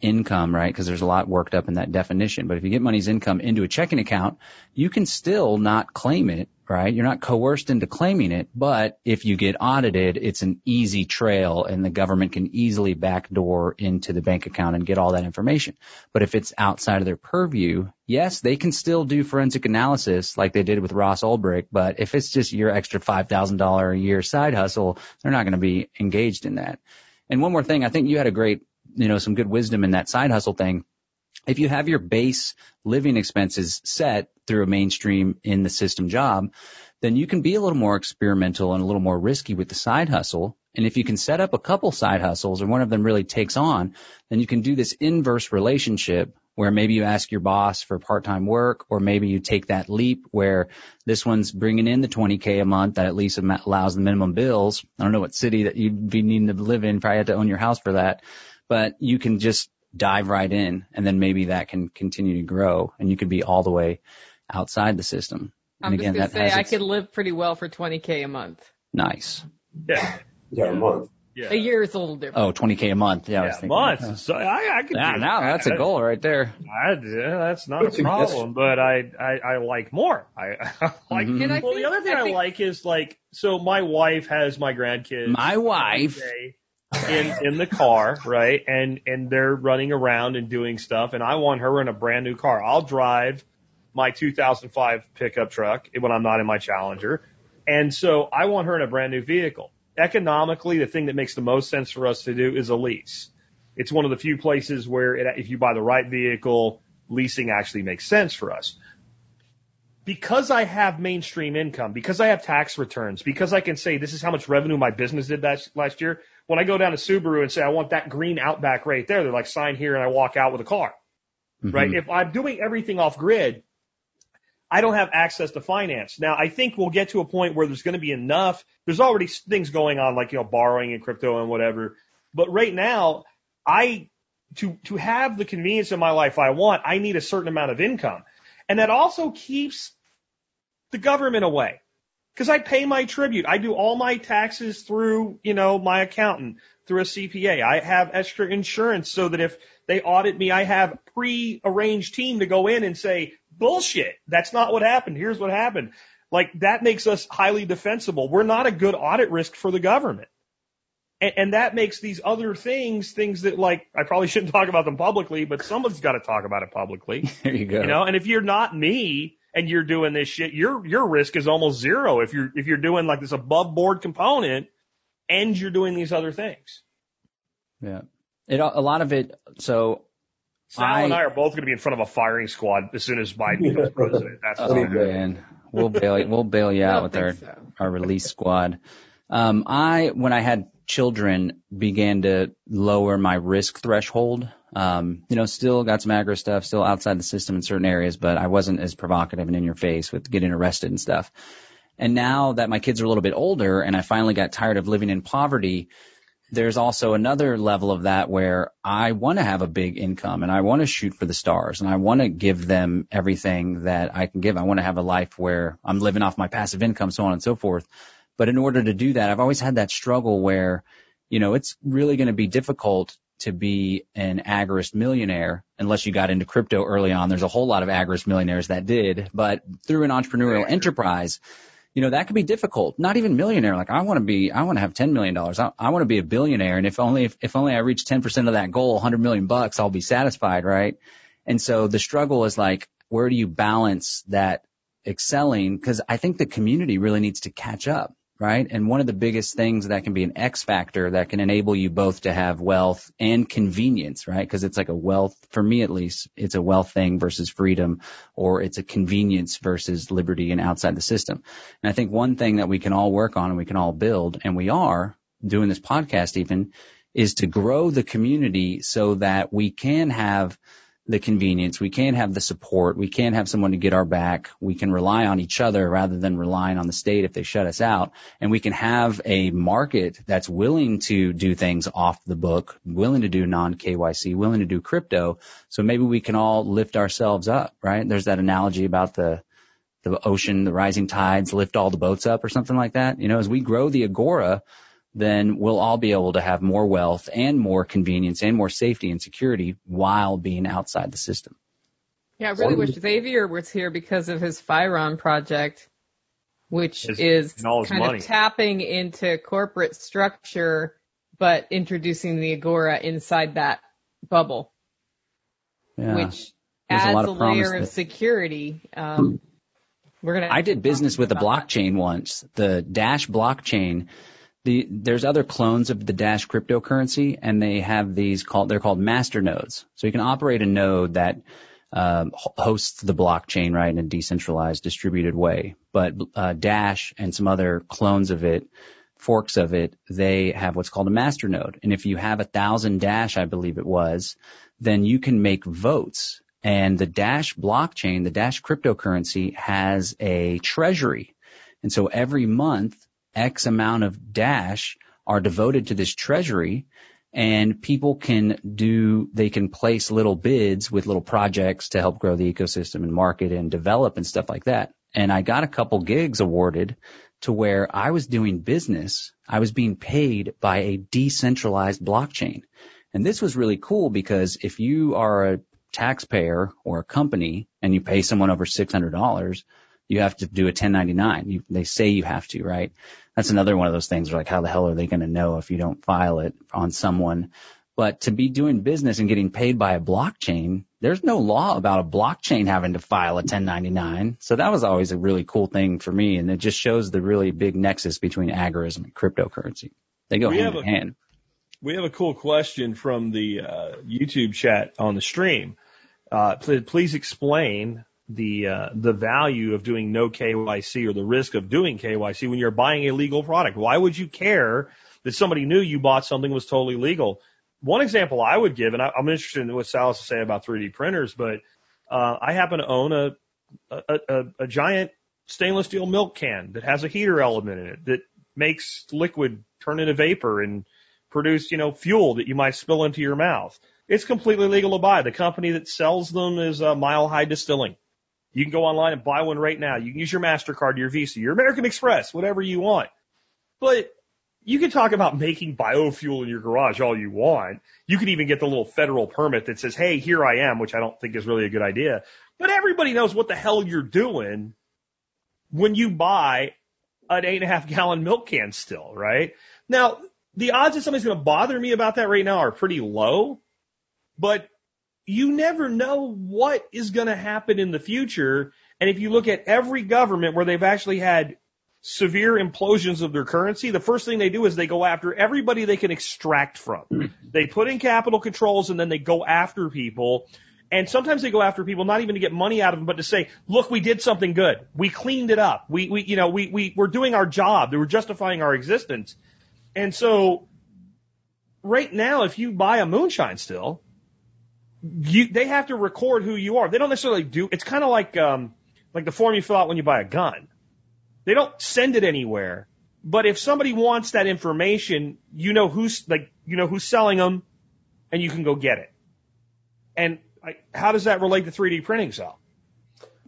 income, right? Because there's a lot worked up in that definition. But if you get money's income into a checking account, you can still not claim it right? You're not coerced into claiming it, but if you get audited, it's an easy trail and the government can easily backdoor into the bank account and get all that information. But if it's outside of their purview, yes, they can still do forensic analysis like they did with Ross Ulbricht, but if it's just your extra $5,000 a year side hustle, they're not going to be engaged in that. And one more thing, I think you had a great, you know, some good wisdom in that side hustle thing if you have your base living expenses set through a mainstream in the system job, then you can be a little more experimental and a little more risky with the side hustle. And if you can set up a couple side hustles and one of them really takes on, then you can do this inverse relationship where maybe you ask your boss for part-time work or maybe you take that leap where this one's bringing in the 20k a month that at least allows the minimum bills. I don't know what city that you'd be needing to live in. Probably have to own your house for that, but you can just dive right in and then maybe that can continue to grow and you could be all the way outside the system. I'm and again, just that gonna say I its- could live pretty well for 20k a month. nice. Yeah. Yeah, a month. Yeah. A year is a little different. Oh, 20k a month. Yeah, I was Yeah, thinking. months. So I, I could Yeah, now that's a goal right there. I, yeah, that's not Good a problem, suggestion. but I, I, I like more. I, I like. Mhm. And I Well, think, the other thing I, think- like is like, so my wife has my grandkids. My wife. every day in in the car, right? And and they're running around and doing stuff, and I want her in a brand new car. I'll drive my 2005 pickup truck when I'm not in my Challenger, and so I want her in a brand new vehicle. Economically, the thing that makes the most sense for us to do is a lease. It's one of the few places where it, if you buy the right vehicle, leasing actually makes sense for us because I have mainstream income, because I have tax returns, because I can say this is how much revenue my business did that last year. When I go down to Subaru and say I want that green Outback right there, they're like sign here and I walk out with a car, right? Mhm. If I'm doing everything off grid, I don't have access to finance. Now I think we'll get to a point where there's going to be enough. There's already things going on like, you know, borrowing and crypto and whatever. But right now I, to, to have the convenience in my life I want, I need a certain amount of income. And that also keeps the government away. Because I pay my tribute. I do all my taxes through, you know, my accountant, through a CPA. I have extra insurance so that if they audit me, I have pre-arranged team to go in and say, bullshit, that's not what happened. Here's what happened. Like that makes us highly defensible. We're not a good audit risk for the government. And, and that makes these other things, things that like, I probably shouldn't talk about them publicly, but somebody's got to talk about it publicly. There you go. You know, and if you're not me and you're doing this shit, your your risk is almost zero if you're if you're doing like this above board component and you're doing these other things. yeah. It, a lot of it, so Sal I- and I are both going to be in front of a firing squad as soon as Biden becomes president. That's Oh all. man, we'll bail we'll bail you out with our so. our release squad. Um, I when I had children began to lower my risk threshold. Um, you know, still got some aggro stuff, still outside the system in certain areas, but I wasn't as provocative and in your face with getting arrested and stuff. And now that my kids are a little bit older and I finally got tired of living in poverty, there's also another level of that where I want to have a big income and I want to shoot for the stars and I want to give them everything that I can give. I want to have a life where I'm living off my passive income, so on and so forth. But in order to do that, I've always had that struggle where, you know, it's really going to be difficult to be an agorist millionaire unless you got into crypto early on. There's a whole lot of agorist millionaires that did, but through an entrepreneurial enterprise, you know, that could be difficult. Not even millionaire. Like I want to be, I want to have $10 million. I, I want to be a billionaire. And if only, if, if only I reach 10% of that goal, 100 million bucks, I'll be satisfied. Right. And so the struggle is like, where do you balance that excelling? Cause I think the community really needs to catch up. Right. And one of the biggest things that can be an X factor that can enable you both to have wealth and convenience, right? Cause it's like a wealth, for me at least, it's a wealth thing versus freedom or it's a convenience versus liberty and outside the system. And I think one thing that we can all work on and we can all build, and we are doing this podcast even, is to grow the community so that we can have the convenience, we can have the support, we can have someone to get our back, we can rely on each other rather than relying on the state if they shut us out, and we can have a market that's willing to do things off the book, willing to do non-KYC, willing to do crypto, so maybe we can all lift ourselves up, right? There's that analogy about the the ocean, the rising tides lift all the boats up or something like that. You know, as we grow the agora, then we'll all be able to have more wealth and more convenience and more safety and security while being outside the system. Yeah, I really wish Xavier was here because of his Firon project. which His- is and all his kind money. of tapping into corporate structure, but introducing the Agora inside that bubble, Yeah. which There's a adds lot a, of promise layer of that- security. Um, we're gonna. I did business with the about that. blockchain once, the Dash blockchain. The, there's other clones of the Dash cryptocurrency, and they have these called they're called master nodes. So you can operate a node that um, hosts the blockchain right in a decentralized, distributed way. But uh, Dash and some other clones of it, forks of it, they have what's called a master node. And if you have a thousand Dash, I believe it was, then you can make votes. And the Dash blockchain, the Dash cryptocurrency has a treasury. And so every month, X amount of Dash are devoted to this treasury and people can do, they can place little bids with little projects to help grow the ecosystem and market and develop and stuff like that. And I got a couple gigs awarded to where I was doing business. I was being paid by a decentralized blockchain. And this was really cool because if you are a taxpayer or a company and you pay someone over $600, you have to do a 1099. You, they say you have to, right? That's another one of those things where like, how the hell are they going to know if you don't file it on someone? But to be doing business and getting paid by a blockchain, there's no law about a blockchain having to file a 1099. So that was always a really cool thing for me. And it just shows the really big nexus between agorism and cryptocurrency. They go We hand in a- hand. We have a cool question from the uh, YouTube chat on the stream. Uh, please, please explain the uh, the value of doing no KYC or the risk of doing KYC when you're buying a legal product. Why would you care that somebody knew you bought something was totally legal? One example I would give, and I, I'm interested in what Sal has to say about 3D printers, but uh, I happen to own a, a, a, a giant stainless steel milk can that has a heater element in it that makes liquid turn into vapor and produce, you know, fuel that you might spill into your mouth. It's completely legal to buy. The company that sells them is uh, Mile High Distilling. You can go online and buy one right now. You can use your MasterCard, your Visa, your American Express, whatever you want. But you can talk about making biofuel in your garage all you want. You could even get the little federal permit that says, hey, here I am, which I don't think is really a good idea. But everybody knows what the hell you're doing when you buy an eight and a half gallon milk can still, right? Now, the odds that somebody's going to bother me about that right now are pretty low, but you never know what is going to happen in the future. And if you look at every government where they've actually had severe implosions of their currency, the first thing they do is they go after everybody they can extract from. Hmm. They put in capital controls and then they go after people. And sometimes they go after people not even to get money out of them, but to say, look, we did something good. We cleaned it up. We, we, you know, we, we, we're doing our job. We're justifying our existence. And so right now, if you buy a moonshine still, you, they have to record who you are. They don't necessarily do, it's kind of like, um, like the form you fill out when you buy a gun. They don't send it anywhere. But if somebody wants that information, you know who's, like, you know who's selling them and you can go get it. And like, how does that relate to 3D printing, Sal?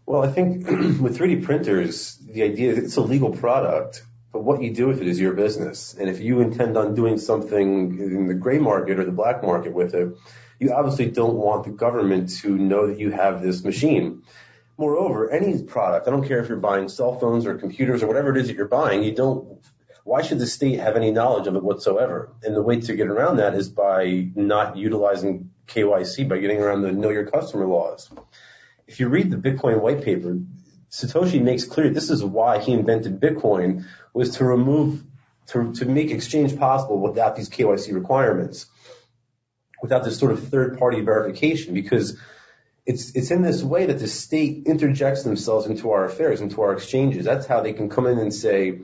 Well, I think with 3D printers, the idea is it's a legal product, but what you do with it is your business. And if you intend on doing something in the gray market or the black market with it, you obviously don't want the government to know that you have this machine. Moreover, any product, I don't care if you're buying cell phones or computers or whatever it is that you're buying, you don't, why should the state have any knowledge of it whatsoever? And the way to get around that is by not utilizing KYC, by getting around the know your customer laws. If you read the Bitcoin white paper, Satoshi makes clear this is why he invented Bitcoin was to remove, to, to make exchange possible without these KYC requirements, without this sort of third party verification, because it's, it's in this way that the state interjects themselves into our affairs, into our exchanges. That's how they can come in and say,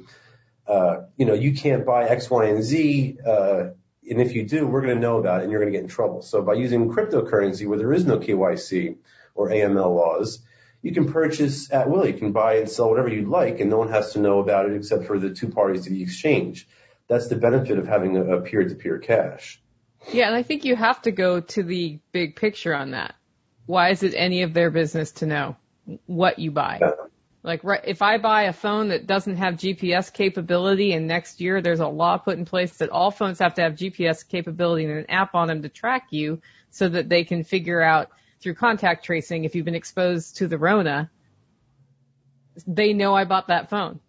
uh, you know, you can't buy X, Y, and Z, uh, and if you do, we're going to know about it and you're going to get in trouble. So by using cryptocurrency where there is no KYC or AML laws, you can purchase at will. You can buy and sell whatever you'd like and no one has to know about it except for the two parties to the exchange. That's the benefit of having a peer-to-peer cash. Yeah, and I think you have to go to the big picture on that. Why is it any of their business to know what you buy? Like, right, if I buy a phone that doesn't have GPS capability and next year there's a law put in place that all phones have to have GPS capability and an app on them to track you so that they can figure out through contact tracing if you've been exposed to the Rona, they know I bought that phone.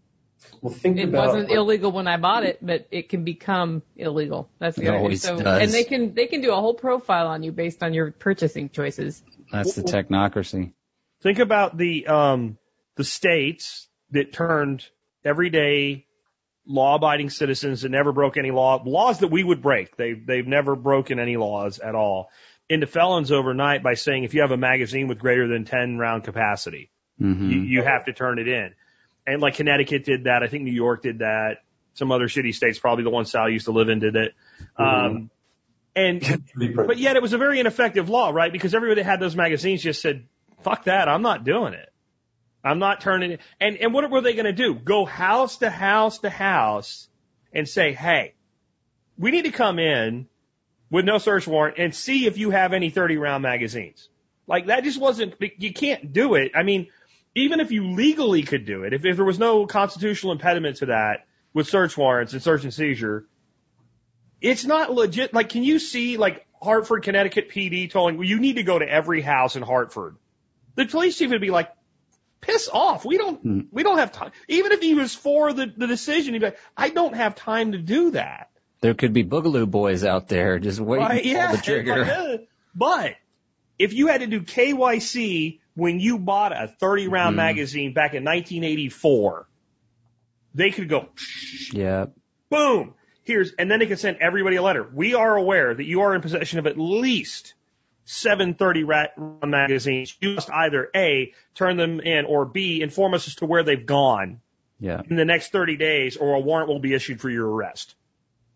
Well, think It about wasn't illegal when I bought it, but it can become illegal. That's the It other thing. always So, does. and they can they can do a whole profile on you based on your purchasing choices. That's the technocracy. Think about the um, the states that turned everyday law-abiding citizens that never broke any law laws that we would break. They've they've never broken any laws at all into felons overnight by saying if you have a magazine with greater than 10 round capacity, hmm you, you have to turn it in. And like Connecticut did that. I think New York did that. Some other shitty states, probably the one Sal used to live in, did it. Um, and but yet it was a very ineffective law, right? Because everybody that had those magazines just said, "Fuck that! I'm not doing it. I'm not turning it." And and what were they going to do? Go house to house to house and say, "Hey, we need to come in with no search warrant and see if you have any 30 round magazines." Like that just wasn't. You can't do it. I mean, even if you legally could do it, if if there was no constitutional impediment to that with search warrants and search and seizure, it's not legit. Like, can you see like Hartford, Connecticut PD telling, well, you need to go to every house in Hartford? The police chief would be like, piss off. We don't, Hmm. we don't have time. Even if he was for the, the decision, he'd be like, I don't have time to do that. There could be boogaloo boys out there just waiting Right? Yeah. the trigger. Like, uh, But if you had to do KYC when you bought a 30 round Mhm. magazine back in 1984, they could go, yeah. Boom. Here's, and then they can send everybody a letter. We are aware that you are in possession of at least 730 rat magazines. You must either A, turn them in, or B, inform us as to where they've gone Yeah. in the next 30 days, or a warrant will be issued for your arrest.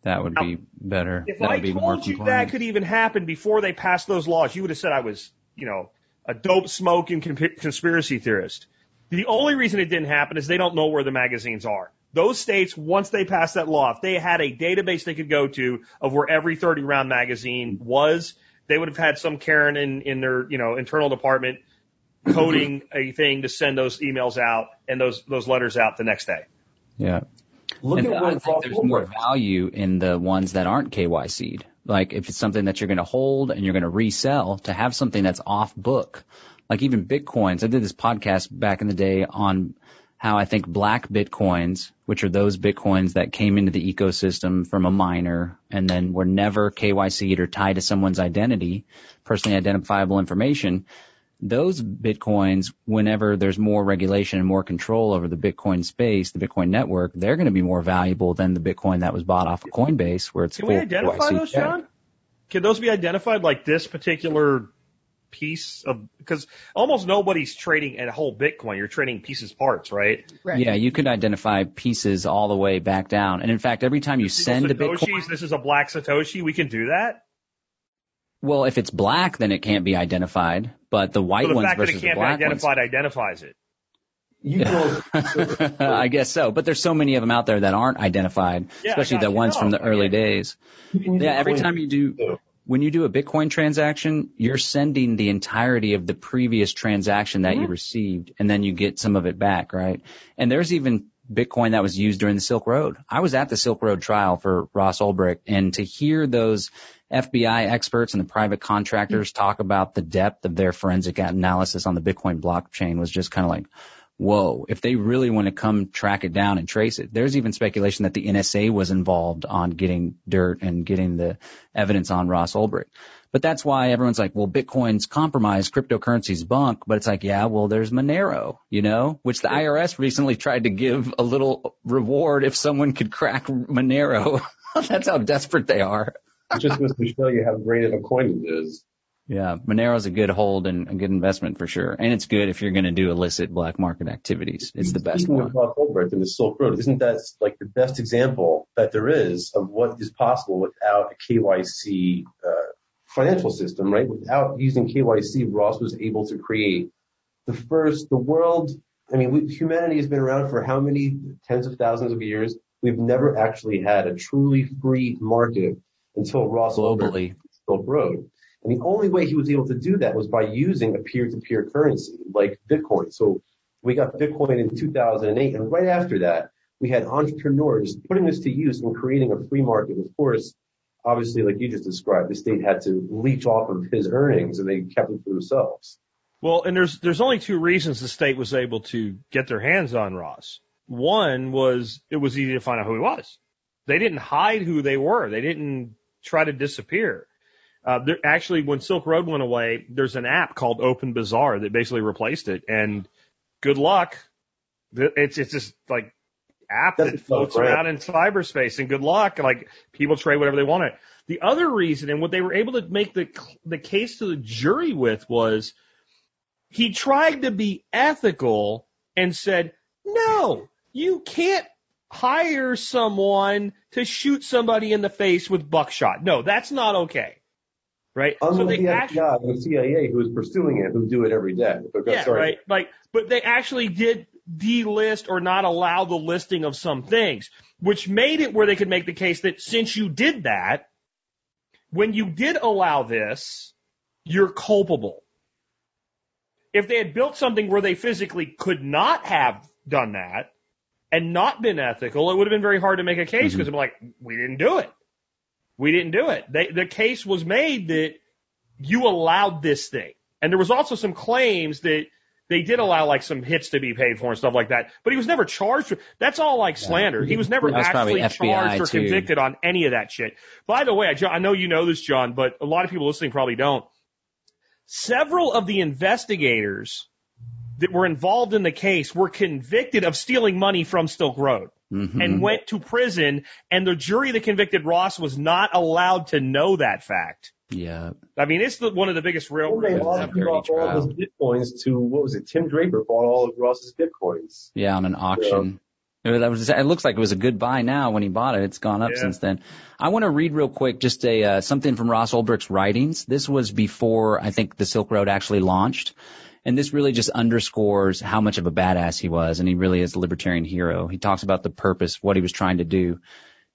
That would be better. If that I would be more told you compliant. that could even happen before they passed those laws, you would have said I was, you know, a dope smoking con- conspiracy theorist. The only reason it didn't happen is they don't know where the magazines are. Those states, once they passed that law, if they had a database they could go to of where every 30 round magazine was, they would have had some Karen in, in their, you know, internal department coding a thing to send those emails out and those, those letters out the next day. Yeah. Look and at I think there's more value in the ones that aren't KYC'd. Like if it's something that you're going to hold and you're going to resell, to have something that's off book. Like even bitcoins. I did this podcast back in the day on how I think black bitcoins, which are those bitcoins that came into the ecosystem from a miner and then were never KYC'd or tied to someone's identity, personally identifiable information, those bitcoins, whenever there's more regulation and more control over the Bitcoin space, the Bitcoin network, they're going to be more valuable than the Bitcoin that was bought off of Coinbase, where it's Can we identify KYC those, check. John? Can those be identified like this particular piece of, because almost nobody's trading a whole Bitcoin. You're trading pieces parts, right? Right. Yeah, you could identify pieces all the way back down. And in fact, every time you send a Satoshis, Bitcoin, this is a black Satoshi. We can do that. Well, if it's black, then it can't be identified. But the white So the ones fact that it can't the be black ones. identified identifies it. You I guess so. But there's so many of them out there that aren't identified, Yeah, especially the ones No, from the early get days. you can use Yeah, every time you do, when you do a Bitcoin transaction, you're sending the entirety of the previous transaction that you mm-hmm. received, and then you get some of it back, right? And there's even Bitcoin that was used during the Silk Road. I was at the Silk Road trial for Ross Ulbricht, and to hear those FBI experts and the private contractors talk about the depth of their forensic analysis on the Bitcoin blockchain was just kind of like, whoa, if they really want to come track it down and trace it, there's even speculation that the NSA was involved on getting dirt and getting the evidence on Ross Ulbricht. But that's why everyone's like, well, Bitcoin's compromised, cryptocurrency's bunk. But it's like, yeah, well, there's Monero, you know, which the IRS recently tried to give a little reward if someone could crack Monero. that's how desperate they are. It just goes to show you how great of a coin it is. Yeah, Monero's a good hold and a good investment for sure. And it's good if you're going to do illicit black market activities. It's the best Speaking one. of Ross Ulbricht and the Silk Road, isn't that like the best example that there is of what is possible without a KYC uh, financial system, right? Without using KYC, Ross was able to create the first, the world. I mean, we, humanity has been around for how many tens of thousands of years? We've never actually had a truly free market until Ross Ulbricht Globally. Silk Road. And the only way he was able to do that was by using a peer-to-peer currency like Bitcoin. So we got Bitcoin in 2008, and right after that, we had entrepreneurs putting this to use and creating a free market. Of course, obviously, like you just described, the state had to leech off of his earnings, and they kept it for themselves. Well, and there's there's only two reasons the state was able to get their hands on Ross. One was it was easy to find out who he was. They didn't hide who they were. They didn't try to disappear. Uh, there, actually, when Silk Road went away, there's an app called Open Bazaar that basically replaced it. And good luck. It's it's just like app that floats around in cyberspace, and good luck. Like people trade whatever they want. It. The other reason, and what they were able to make the the case to the jury with was, he tried to be ethical and said, no, you can't hire someone to shoot somebody in the face with buckshot. No, that's not okay. Right? Unlike so they the actually, FBI and the CIA who is pursuing it, who do it every day. Yeah, sorry. right. Like, but they actually did delist or not allow the listing of some things, which made it where they could make the case that since you did that, when you did allow this, you're culpable. If they had built something where they physically could not have done that, and not been ethical, it would have been very hard to make a case because mm-hmm. I'm like, we didn't do it. We didn't do it. They, the case was made that you allowed this thing. And there was also some claims that they did allow like some hits to be paid for and stuff like that, but he was never charged. That's all like slander. He was never actually charged or too. convicted on any of that shit. By the way, I, I know you know this, John, but a lot of people listening probably don't. Several of the investigators that were involved in the case were convicted of stealing money from Silk Road mm-hmm. and went to prison. And the jury that convicted Ross was not allowed to know that fact. Yeah. I mean, it's the, one of the biggest real. Well, they bought all his bitcoins to what was it? Tim Draper bought all of Ross's bitcoins. Yeah, on an auction. Yeah. It, was, it looks like it was a good buy now when he bought it. It's gone up yeah. since then. I want to read real quick just a uh, something from Ross Ulbricht's writings. This was before I think the Silk Road actually launched. And this really just underscores how much of a badass he was. And he really is a libertarian hero. He talks about the purpose, what he was trying to do.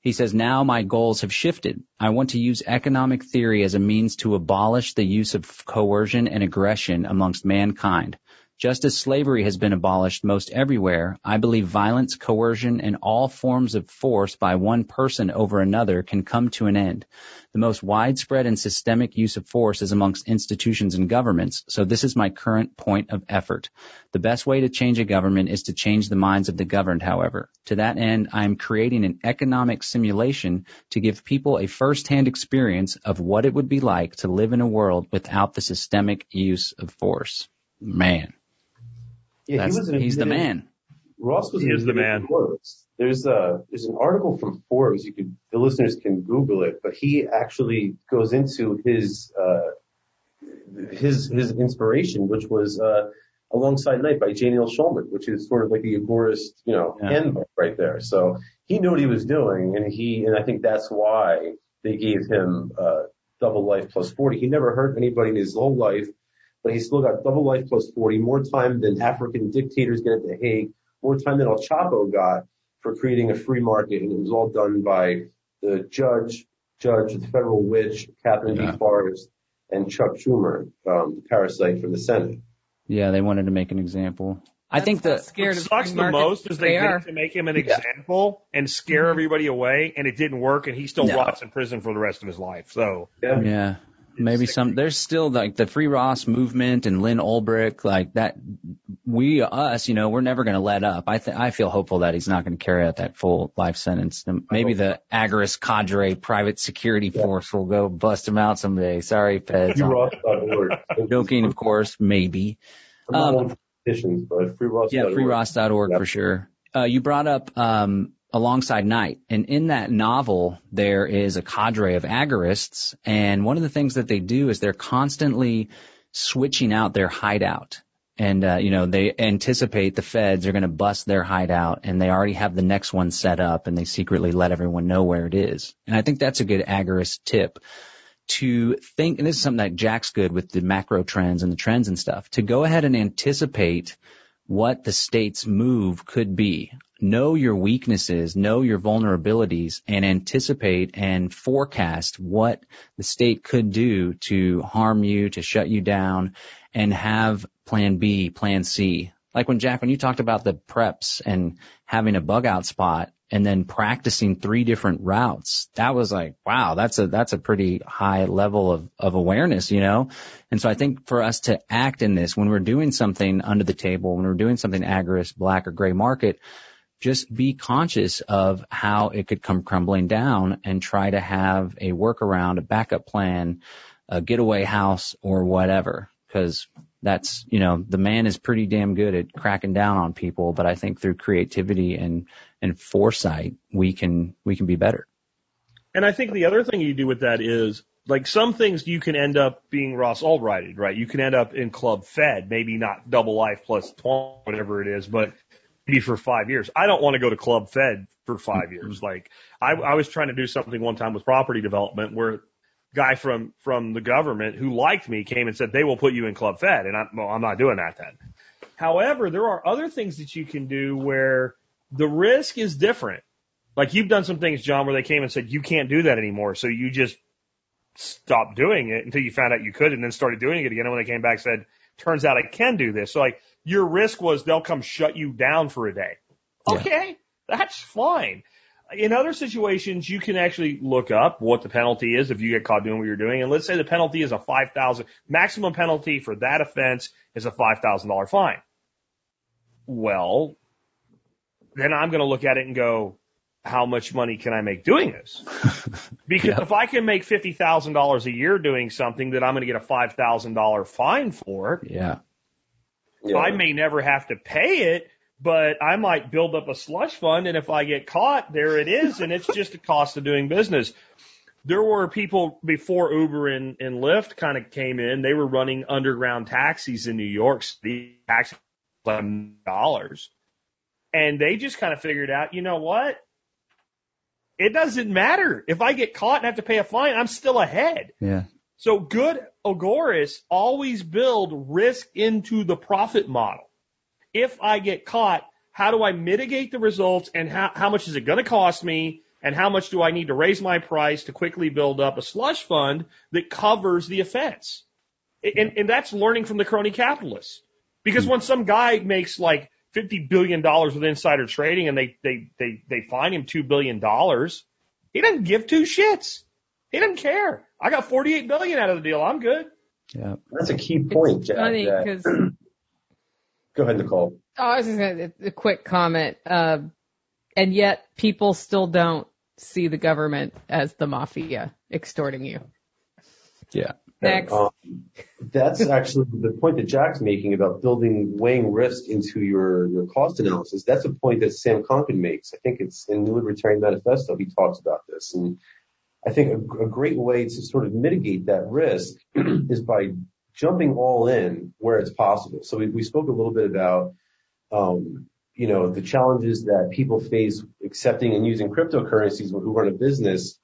He says, now my goals have shifted. I want to use economic theory as a means to abolish the use of coercion and aggression amongst mankind. Just as slavery has been abolished most everywhere, I believe violence, coercion, and all forms of force by one person over another can come to an end. The most widespread and systemic use of force is amongst institutions and governments, so this is my current point of effort. The best way to change a government is to change the minds of the governed, however. To that end, I am creating an economic simulation to give people a first-hand experience of what it would be like to live in a world without the systemic use of force. Man. Yeah, he was he's the man. Ross was he is the man. Words. There's a there's an article from Forbes. You could the listeners can Google it, but he actually goes into his uh, his his inspiration, which was uh, Alongside Night by J. Neil Schulman, which is sort of like the agorist, you know, yeah. handbook right there. So he knew what he was doing, and he and I think that's why they gave him uh, double life plus 40. He never hurt anybody in his whole life but he still got double life plus 40, more time than African dictators get at The Hague, more time than El Chapo got for creating a free market. And it was all done by the judge, judge, the federal witch, Katherine yeah. D. Forrest, and Chuck Schumer, um, the parasite from the Senate. Yeah, they wanted to make an example. I think the what sucks the most is they, they to make him an yeah. example and scare mm-hmm. everybody away, and it didn't work, and he still no. rots in prison for the rest of his life. So yeah, yeah. Maybe some, there's still like the Free Ross movement and Lynn Ulbricht, like that, we, us, you know, we're never going to let up. I th- I feel hopeful that he's not going to carry out that full life sentence. Maybe the Agorist cadre private security force will go bust him out someday. Sorry, Peds. Joking, of course, maybe. Um, petitions, but freeross.org. Yeah, freeross.org yep. for sure. Uh, you brought up, um, alongside night. And in that novel, there is a cadre of agorists. And one of the things that they do is they're constantly switching out their hideout. And, uh, you know, they anticipate the feds are going to bust their hideout and they already have the next one set up and they secretly let everyone know where it is. And I think that's a good agorist tip to think, and this is something that Jack's good with the macro trends and the trends and stuff, to go ahead and anticipate what the state's move could be know your weaknesses, know your vulnerabilities, and anticipate and forecast what the state could do to harm you, to shut you down, and have plan B, plan C. Like when Jack, when you talked about the preps and having a bug out spot and then practicing three different routes, that was like, wow, that's a, that's a pretty high level of, of awareness, you know? And so I think for us to act in this, when we're doing something under the table, when we're doing something agorist, black or gray market, just be conscious of how it could come crumbling down and try to have a workaround, a backup plan, a getaway house or whatever. Cause that's, you know, the man is pretty damn good at cracking down on people, but I think through creativity and, and foresight, we can, we can be better. And I think the other thing you do with that is like some things you can end up being Ross Ulbrichted, right? You can end up in club fed, maybe not double life plus 20, whatever it is, but maybe for five years. I don't want to go to club fed for five years. Mm-hmm. Like I, I was trying to do something one time with property development where guy from, from the government who liked me came and said, they will put you in club fed. And I'm, well, I'm not doing that then. However, there are other things that you can do where the risk is different. Like you've done some things, John, where they came and said, you can't do that anymore. So you just stopped doing it until you found out you could and then started doing it again. And when they came back said, turns out I can do this. So like your risk was they'll come shut you down for a day. Okay. That's fine. In other situations, you can actually look up what the penalty is if you get caught doing what you're doing. And let's say the penalty is a 5,000 maximum penalty for that offense is a $5,000 fine. Well, then I'm going to look at it and go, how much money can I make doing this? Because yeah. if I can make $50,000 a year doing something that I'm going to get a $5,000 fine for, yeah. yeah. I may never have to pay it, but I might build up a slush fund. And if I get caught, there it is. And it's just a cost of doing business. There were people before Uber and, and Lyft kind of came in. They were running underground taxis in New York City, taxis dollars. And they just kind of figured out, you know what? It doesn't matter. If I get caught and have to pay a fine, I'm still ahead. Yeah. So good agorists always build risk into the profit model if I get caught, how do I mitigate the results and how, how much is it going to cost me? And how much do I need to raise my price to quickly build up a slush fund that covers the offense? And, and that's learning from the crony capitalists. Because hmm. when some guy makes like $50 billion with insider trading and they, they, they, they fine him $2 billion, he doesn't give two shits. He doesn't care. I got 48 billion out of the deal. I'm good. Yeah. That's a key point, it's Jack. Funny because Go ahead, Nicole. Oh, I was just going to, a quick comment. Uh, and yet people still don't see the government as the mafia extorting you. Yeah. Next. Um, that's actually the point that Jack's making about building, weighing risk into your, your cost analysis. That's a point that Sam Konkin makes. I think it's in the Libertarian Manifesto. He talks about this. And I think a, a great way to sort of mitigate that risk is by jumping all in where it's possible. So we, we spoke a little bit about, um, you know, the challenges that people face accepting and using cryptocurrencies who run a business.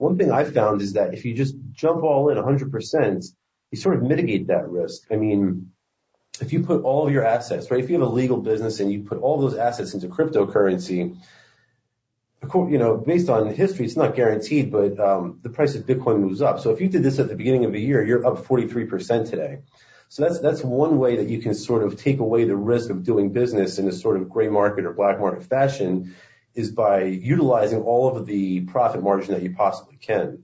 One thing I've found is that if you just jump all in 100%, you sort of mitigate that risk. I mean, if you put all of your assets, right? If you have a legal business and you put all those assets into cryptocurrency, you know, based on history, it's not guaranteed, but um, the price of Bitcoin moves up. So if you did this at the beginning of the year, you're up 43% today. So that's that's one way that you can sort of take away the risk of doing business in a sort of gray market or black market fashion, is by utilizing all of the profit margin that you possibly can.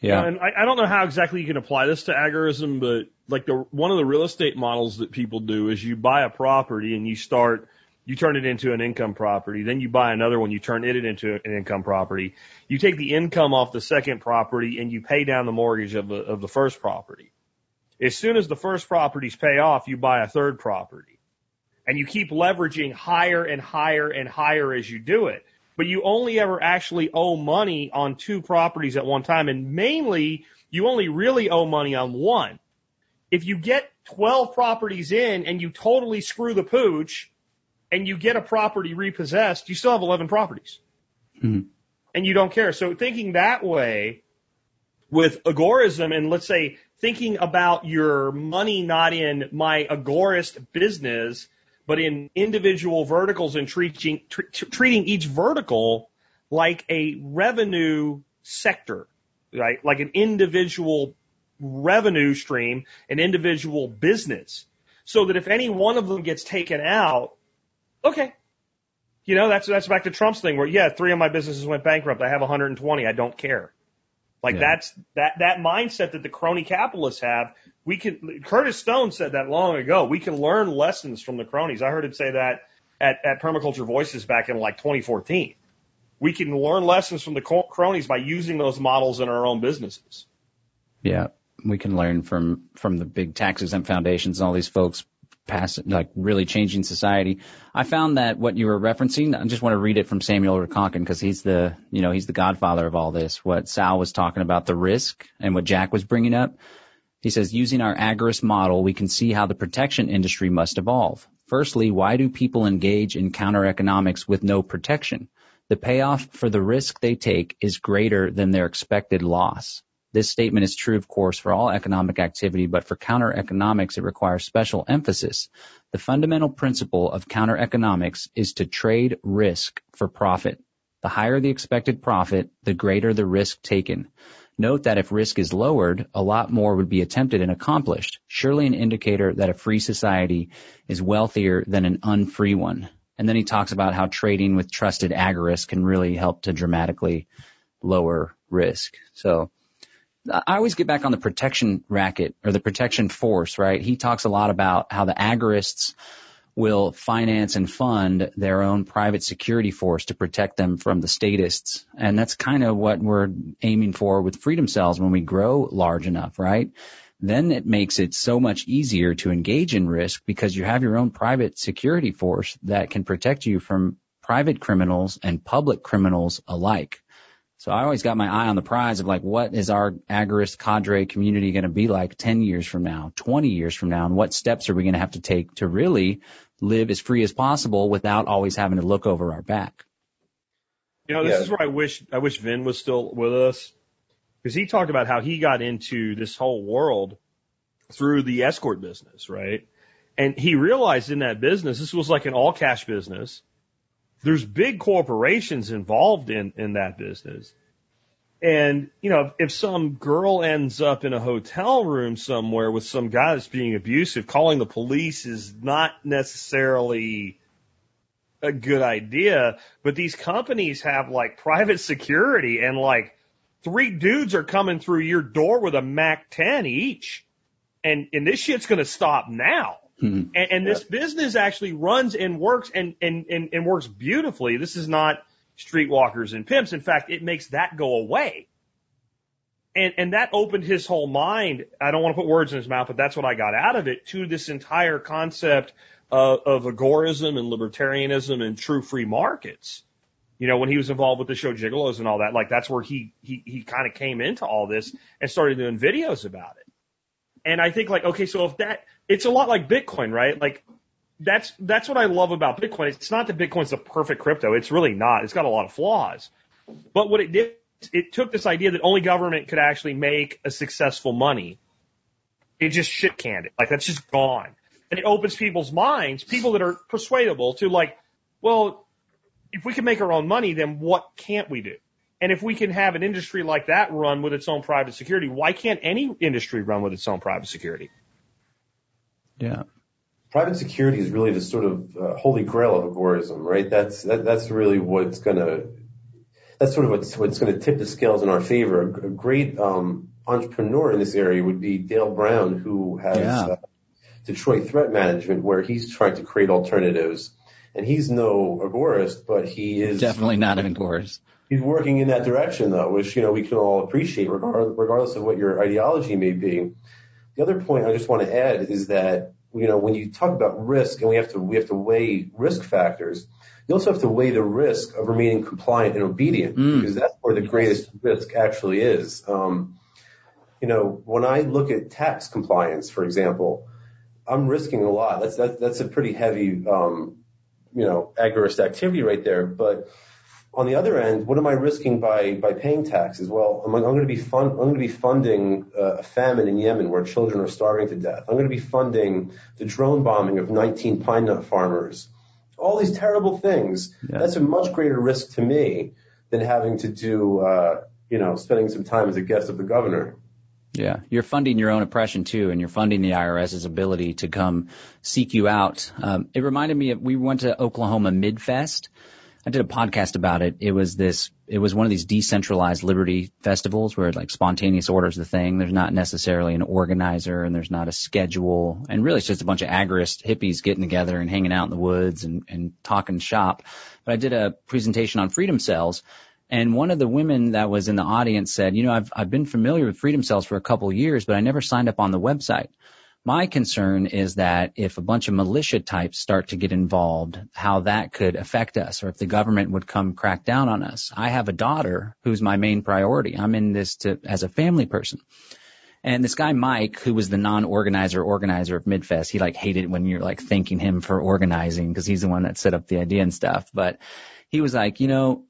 Yeah, and I, I don't know how exactly you can apply this to agorism, but like the one of the real estate models that people do is you buy a property and you start you turn it into an income property. Then you buy another one, you turn it into an income property. You take the income off the second property and you pay down the mortgage of the, of the first property. As soon as the first properties pay off, you buy a third property. And you keep leveraging higher and higher and higher as you do it. But you only ever actually owe money on two properties at one time. And mainly, you only really owe money on one. If you get 12 properties in and you totally screw the pooch, and you get a property repossessed, you still have 11 properties. Mm-hmm. And you don't care. So thinking that way with agorism and let's say thinking about your money not in my agorist business, but in individual verticals and treating, tr- treating each vertical like a revenue sector, right? Like an individual revenue stream, an individual business. So that if any one of them gets taken out, okay. You know, that's, that's back to Trump's thing where, yeah, three of my businesses went bankrupt. I have 120. I don't care. Like yeah. that's, that, that mindset that the crony capitalists have. We can, Curtis Stone said that long ago. We can learn lessons from the cronies. I heard him say that at, at Permaculture Voices back in like 2014. We can learn lessons from the cronies by using those models in our own businesses. Yeah, we can learn from from the big tax exempt foundations and all these folks past like really changing society. I found that what you were referencing, I just want to read it from Samuel Rakonkin because he's the, you know, he's the godfather of all this. What Sal was talking about the risk and what Jack was bringing up. He says, using our agorist model, we can see how the protection industry must evolve. Firstly, why do people engage in counter economics with no protection? The payoff for the risk they take is greater than their expected loss. This statement is true, of course, for all economic activity, but for counter economics, it requires special emphasis. The fundamental principle of counter economics is to trade risk for profit. The higher the expected profit, the greater the risk taken. Note that if risk is lowered, a lot more would be attempted and accomplished, surely an indicator that a free society is wealthier than an unfree one. And then he talks about how trading with trusted agorists can really help to dramatically lower risk. So I always get back on the protection racket or the protection force, right? He talks a lot about how the agorists will finance and fund their own private security force to protect them from the statists. And that's kind of what we're aiming for with freedom cells when we grow large enough, right? Then it makes it so much easier to engage in risk because you have your own private security force that can protect you from private criminals and public criminals alike. So I always got my eye on the prize of like, what is our agorist cadre community going to be like 10 years from now, 20 years from now, and what steps are we going to have to take to really live as free as possible without always having to look over our back? You know, this yeah. is where I wish, I wish Vin was still with us because he talked about how he got into this whole world through the escort business, right? And he realized in that business, this was like an all cash business there's big corporations involved in, in that business. And, you know, if some girl ends up in a hotel room somewhere with some guy that's being abusive, calling the police is not necessarily a good idea. But these companies have like private security and like three dudes are coming through your door with a Mac 10 each. And, and this shit's going to stop now. Mm-hmm. And, and this business actually runs and works and, and, and, and works beautifully. This is not streetwalkers and pimps. In fact, it makes that go away. And, and that opened his whole mind. I don't want to put words in his mouth, but that's what I got out of it to this entire concept of, of agorism and libertarianism and true free markets. You know, when he was involved with the show Gigolos and all that, like that's where he, he, he kind of came into all this and started doing videos about it. And I think like, okay, so if that, it's a lot like Bitcoin, right? Like that's, that's what I love about Bitcoin. It's not that Bitcoin's the perfect crypto. It's really not. It's got a lot of flaws. But what it did, it took this idea that only government could actually make a successful money. It just shit canned it. Like that's just gone. And it opens people's minds, people that are persuadable to like, well, if we can make our own money, then what can't we do? And if we can have an industry like that run with its own private security, why can't any industry run with its own private security? Yeah. Private security is really the sort of uh, holy grail of agorism, right? That's that, that's really what's gonna that's sort of what's what's gonna tip the scales in our favor. A, a great um, entrepreneur in this area would be Dale Brown, who has yeah. uh, Detroit Threat Management, where he's trying to create alternatives. And he's no agorist, but he is definitely not an agorist he's working in that direction though, which, you know, we can all appreciate regardless, regardless of what your ideology may be. The other point I just want to add is that, you know, when you talk about risk and we have to, we have to weigh risk factors, you also have to weigh the risk of remaining compliant and obedient mm. because that's where the greatest risk actually is. Um, you know, when I look at tax compliance, for example, I'm risking a lot. That's, that, that's a pretty heavy, um, you know, agorist activity right there. But on the other end, what am I risking by by paying taxes? Well, I'm, I'm going to be fund, I'm going to be funding uh, a famine in Yemen where children are starving to death. I'm going to be funding the drone bombing of 19 pine nut farmers. All these terrible things. Yeah. That's a much greater risk to me than having to do, uh, you know, spending some time as a guest of the governor. Yeah, you're funding your own oppression too, and you're funding the IRS's ability to come seek you out. Um, it reminded me of we went to Oklahoma Midfest I did a podcast about it. It was this, it was one of these decentralized liberty festivals where like spontaneous order is the thing. There's not necessarily an organizer and there's not a schedule. And really it's just a bunch of agorist hippies getting together and hanging out in the woods and, and talking shop. But I did a presentation on freedom cells and one of the women that was in the audience said, you know, I've, I've been familiar with freedom cells for a couple of years, but I never signed up on the website. My concern is that if a bunch of militia types start to get involved, how that could affect us or if the government would come crack down on us. I have a daughter who's my main priority. I'm in this to, as a family person. And this guy Mike, who was the non-organizer organizer of Midfest, he like hated when you're like thanking him for organizing because he's the one that set up the idea and stuff. But he was like, you know,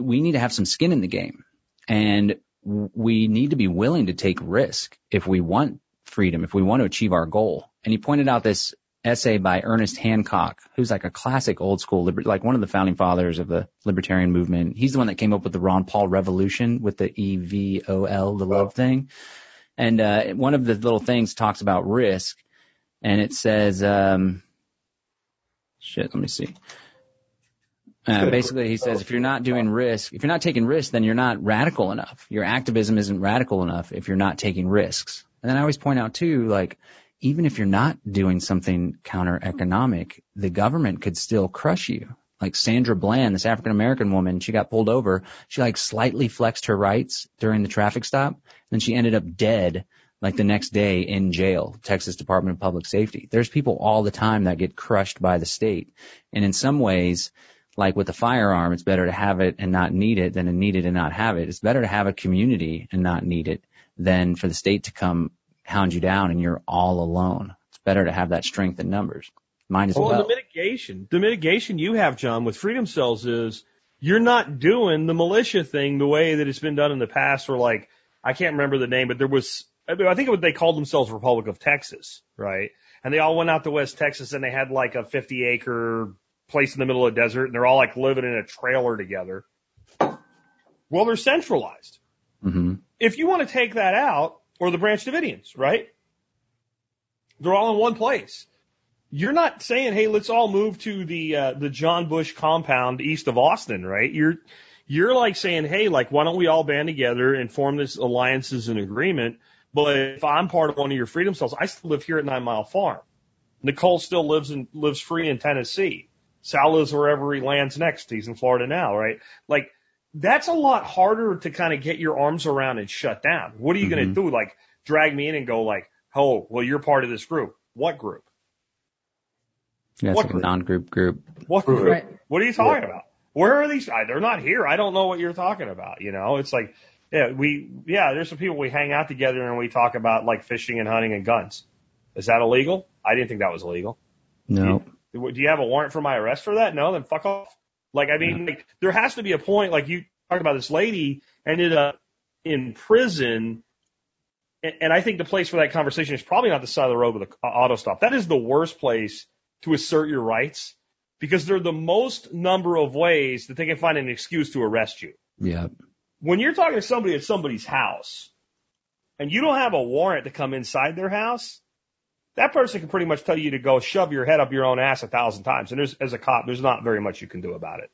we need to have some skin in the game and we need to be willing to take risk if we want freedom, if we want to achieve our goal. And he pointed out this essay by Ernest Hancock, who's like a classic old school, liber- like one of the founding fathers of the libertarian movement. He's the one that came up with the Ron Paul revolution with the EVOL, the love thing. And, uh, one of the little things talks about risk and it says, um, shit, let me see. Uh, basically, he says if you're not doing risk, if you're not taking risks, then you're not radical enough. Your activism isn't radical enough if you're not taking risks. And then I always point out too, like, even if you're not doing something counter economic, the government could still crush you. Like Sandra Bland, this African American woman, she got pulled over. She like slightly flexed her rights during the traffic stop. Then she ended up dead like the next day in jail, Texas Department of Public Safety. There's people all the time that get crushed by the state. And in some ways, like with a firearm, it's better to have it and not need it than to need it and not have it. It's better to have a community and not need it than for the state to come hound you down and you're all alone. It's better to have that strength in numbers. Mine as well. well. The mitigation, the mitigation you have, John, with freedom cells is you're not doing the militia thing the way that it's been done in the past. Or like, I can't remember the name, but there was, I think it they called themselves Republic of Texas, right? And they all went out to West Texas and they had like a 50 acre place in the middle of the desert and they're all like living in a trailer together. Well, they're centralized. Mm-hmm. If you want to take that out, or the Branch Davidians, right? They're all in one place. You're not saying, hey, let's all move to the uh, the John Bush compound east of Austin, right? You're you're like saying, hey, like why don't we all band together and form this alliance and agreement? But if I'm part of one of your freedom cells, I still live here at Nine Mile Farm. Nicole still lives and lives free in Tennessee. Sal lives wherever he lands next. He's in Florida now, right? Like that's a lot harder to kind of get your arms around and shut down. What are you mm-hmm. going to do? Like drag me in and go like, oh, well, you're part of this group. What group? Yeah, what like group? a non-group group. What group? Right. What are you talking about? Where are these? They're not here. I don't know what you're talking about. You know, it's like, yeah, we, yeah, there's some people we hang out together and we talk about like fishing and hunting and guns. Is that illegal? I didn't think that was illegal. No. Do you have a warrant for my arrest for that? No, then fuck off. Like, I mean, like, there has to be a point, like you talked about this lady ended up in prison. And, and I think the place for that conversation is probably not the side of the road with an auto stop. That is the worst place to assert your rights because they're the most number of ways that they can find an excuse to arrest you. Yeah. When you're talking to somebody at somebody's house and you don't have a warrant to come inside their house, that person can pretty much tell you to go shove your head up your own ass a thousand times. And there's, as a cop, there's not very much you can do about it.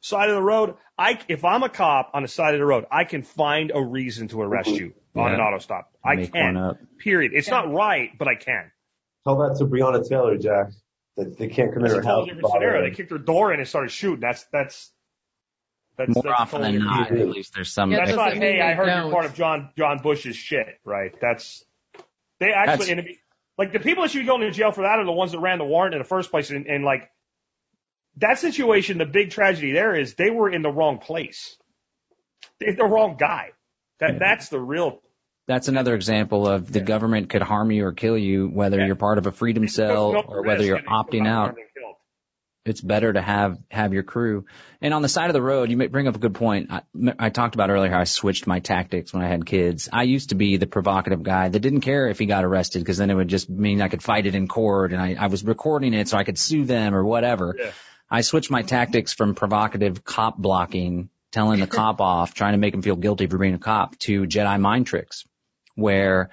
Side of the road, I, if I'm a cop on the side of the road, I can find a reason to arrest you yeah. on an auto stop. I Make can. Period. It's yeah. not right, but I can. Tell that to Breonna Taylor, Jack. That they can't come in her house. Scenario. They kicked her door in and started shooting. That's, that's, that's, More that's often than not, at least there's some. Yeah, that's not, hey, I heard don't. you're part of John, John Bush's shit, right? That's, they actually, that's, like the people that should be going to jail for that are the ones that ran the warrant in the first place. And, and like that situation, the big tragedy there is they were in the wrong place. They're the wrong guy. That that's the real. That's another example of the government could harm you or kill you, whether yeah. you're part of a freedom cell no or whether you're opting out it's better to have have your crew. And on the side of the road, you may bring up a good point. I, I talked about earlier how I switched my tactics when I had kids. I used to be the provocative guy that didn't care if he got arrested because then it would just mean I could fight it in court and I, I was recording it so I could sue them or whatever. Yeah. I switched my tactics from provocative cop blocking, telling the cop off, trying to make him feel guilty for being a cop to Jedi mind tricks where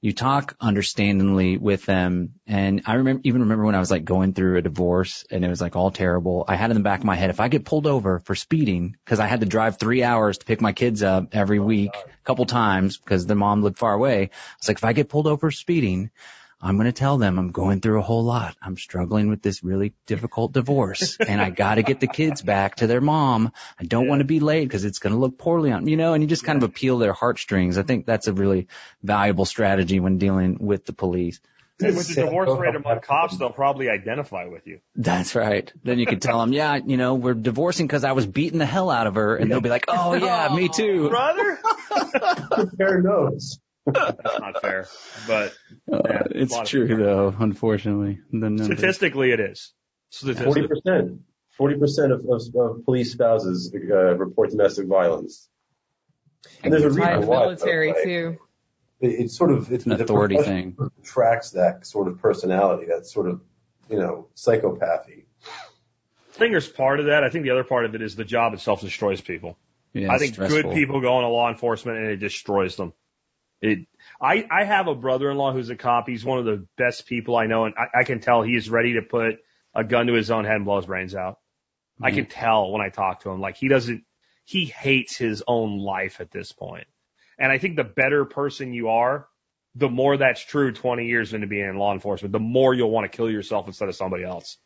you talk understandingly with them. And I remember, even remember when I was like going through a divorce and it was like all terrible. I had in the back of my head, if I get pulled over for speeding, cause I had to drive three hours to pick my kids up every oh, week, a couple times because their mom lived far away. It's like, if I get pulled over for speeding, I'm going to tell them I'm going through a whole lot. I'm struggling with this really difficult divorce and I got to get the kids back to their mom. I don't Yeah. want to be late because it's going to look poorly on, you know, and you just kind of appeal their heartstrings. I think that's a really valuable strategy when dealing with the police. And with the divorce rate among cops, they'll probably identify with you. That's right. Then you can tell them, yeah, you know, we're divorcing because I was beating the hell out of her. And they'll be like, oh yeah, me too. Brother? Compare notes. That's not fair. But Uh, Yeah, a it's true people. though, unfortunately. The numbers. statistically it is. Forty percent. Forty percent of, of, of police spouses uh, report domestic violence. And there's a Why reason why. military right? too. It, it's sort of it's an authority profession thing. Tracks that sort of personality, that sort of you know psychopathy. I think there's part of that. I think the other part of it is the job itself destroys people. Yeah, I think stressful. good people go into law enforcement and it destroys them. It, I, I have a brother-in-law who's a cop. He's one of the best people I know, and I, I can tell he is ready to put a gun to his own head and blow his brains out. I Mm-hmm. can tell when I talk to him. Like he doesn't, he hates his own life at this point. And I think the better person you are, the more that's true 20 years into being in law enforcement, the more you'll want to kill yourself instead of somebody else.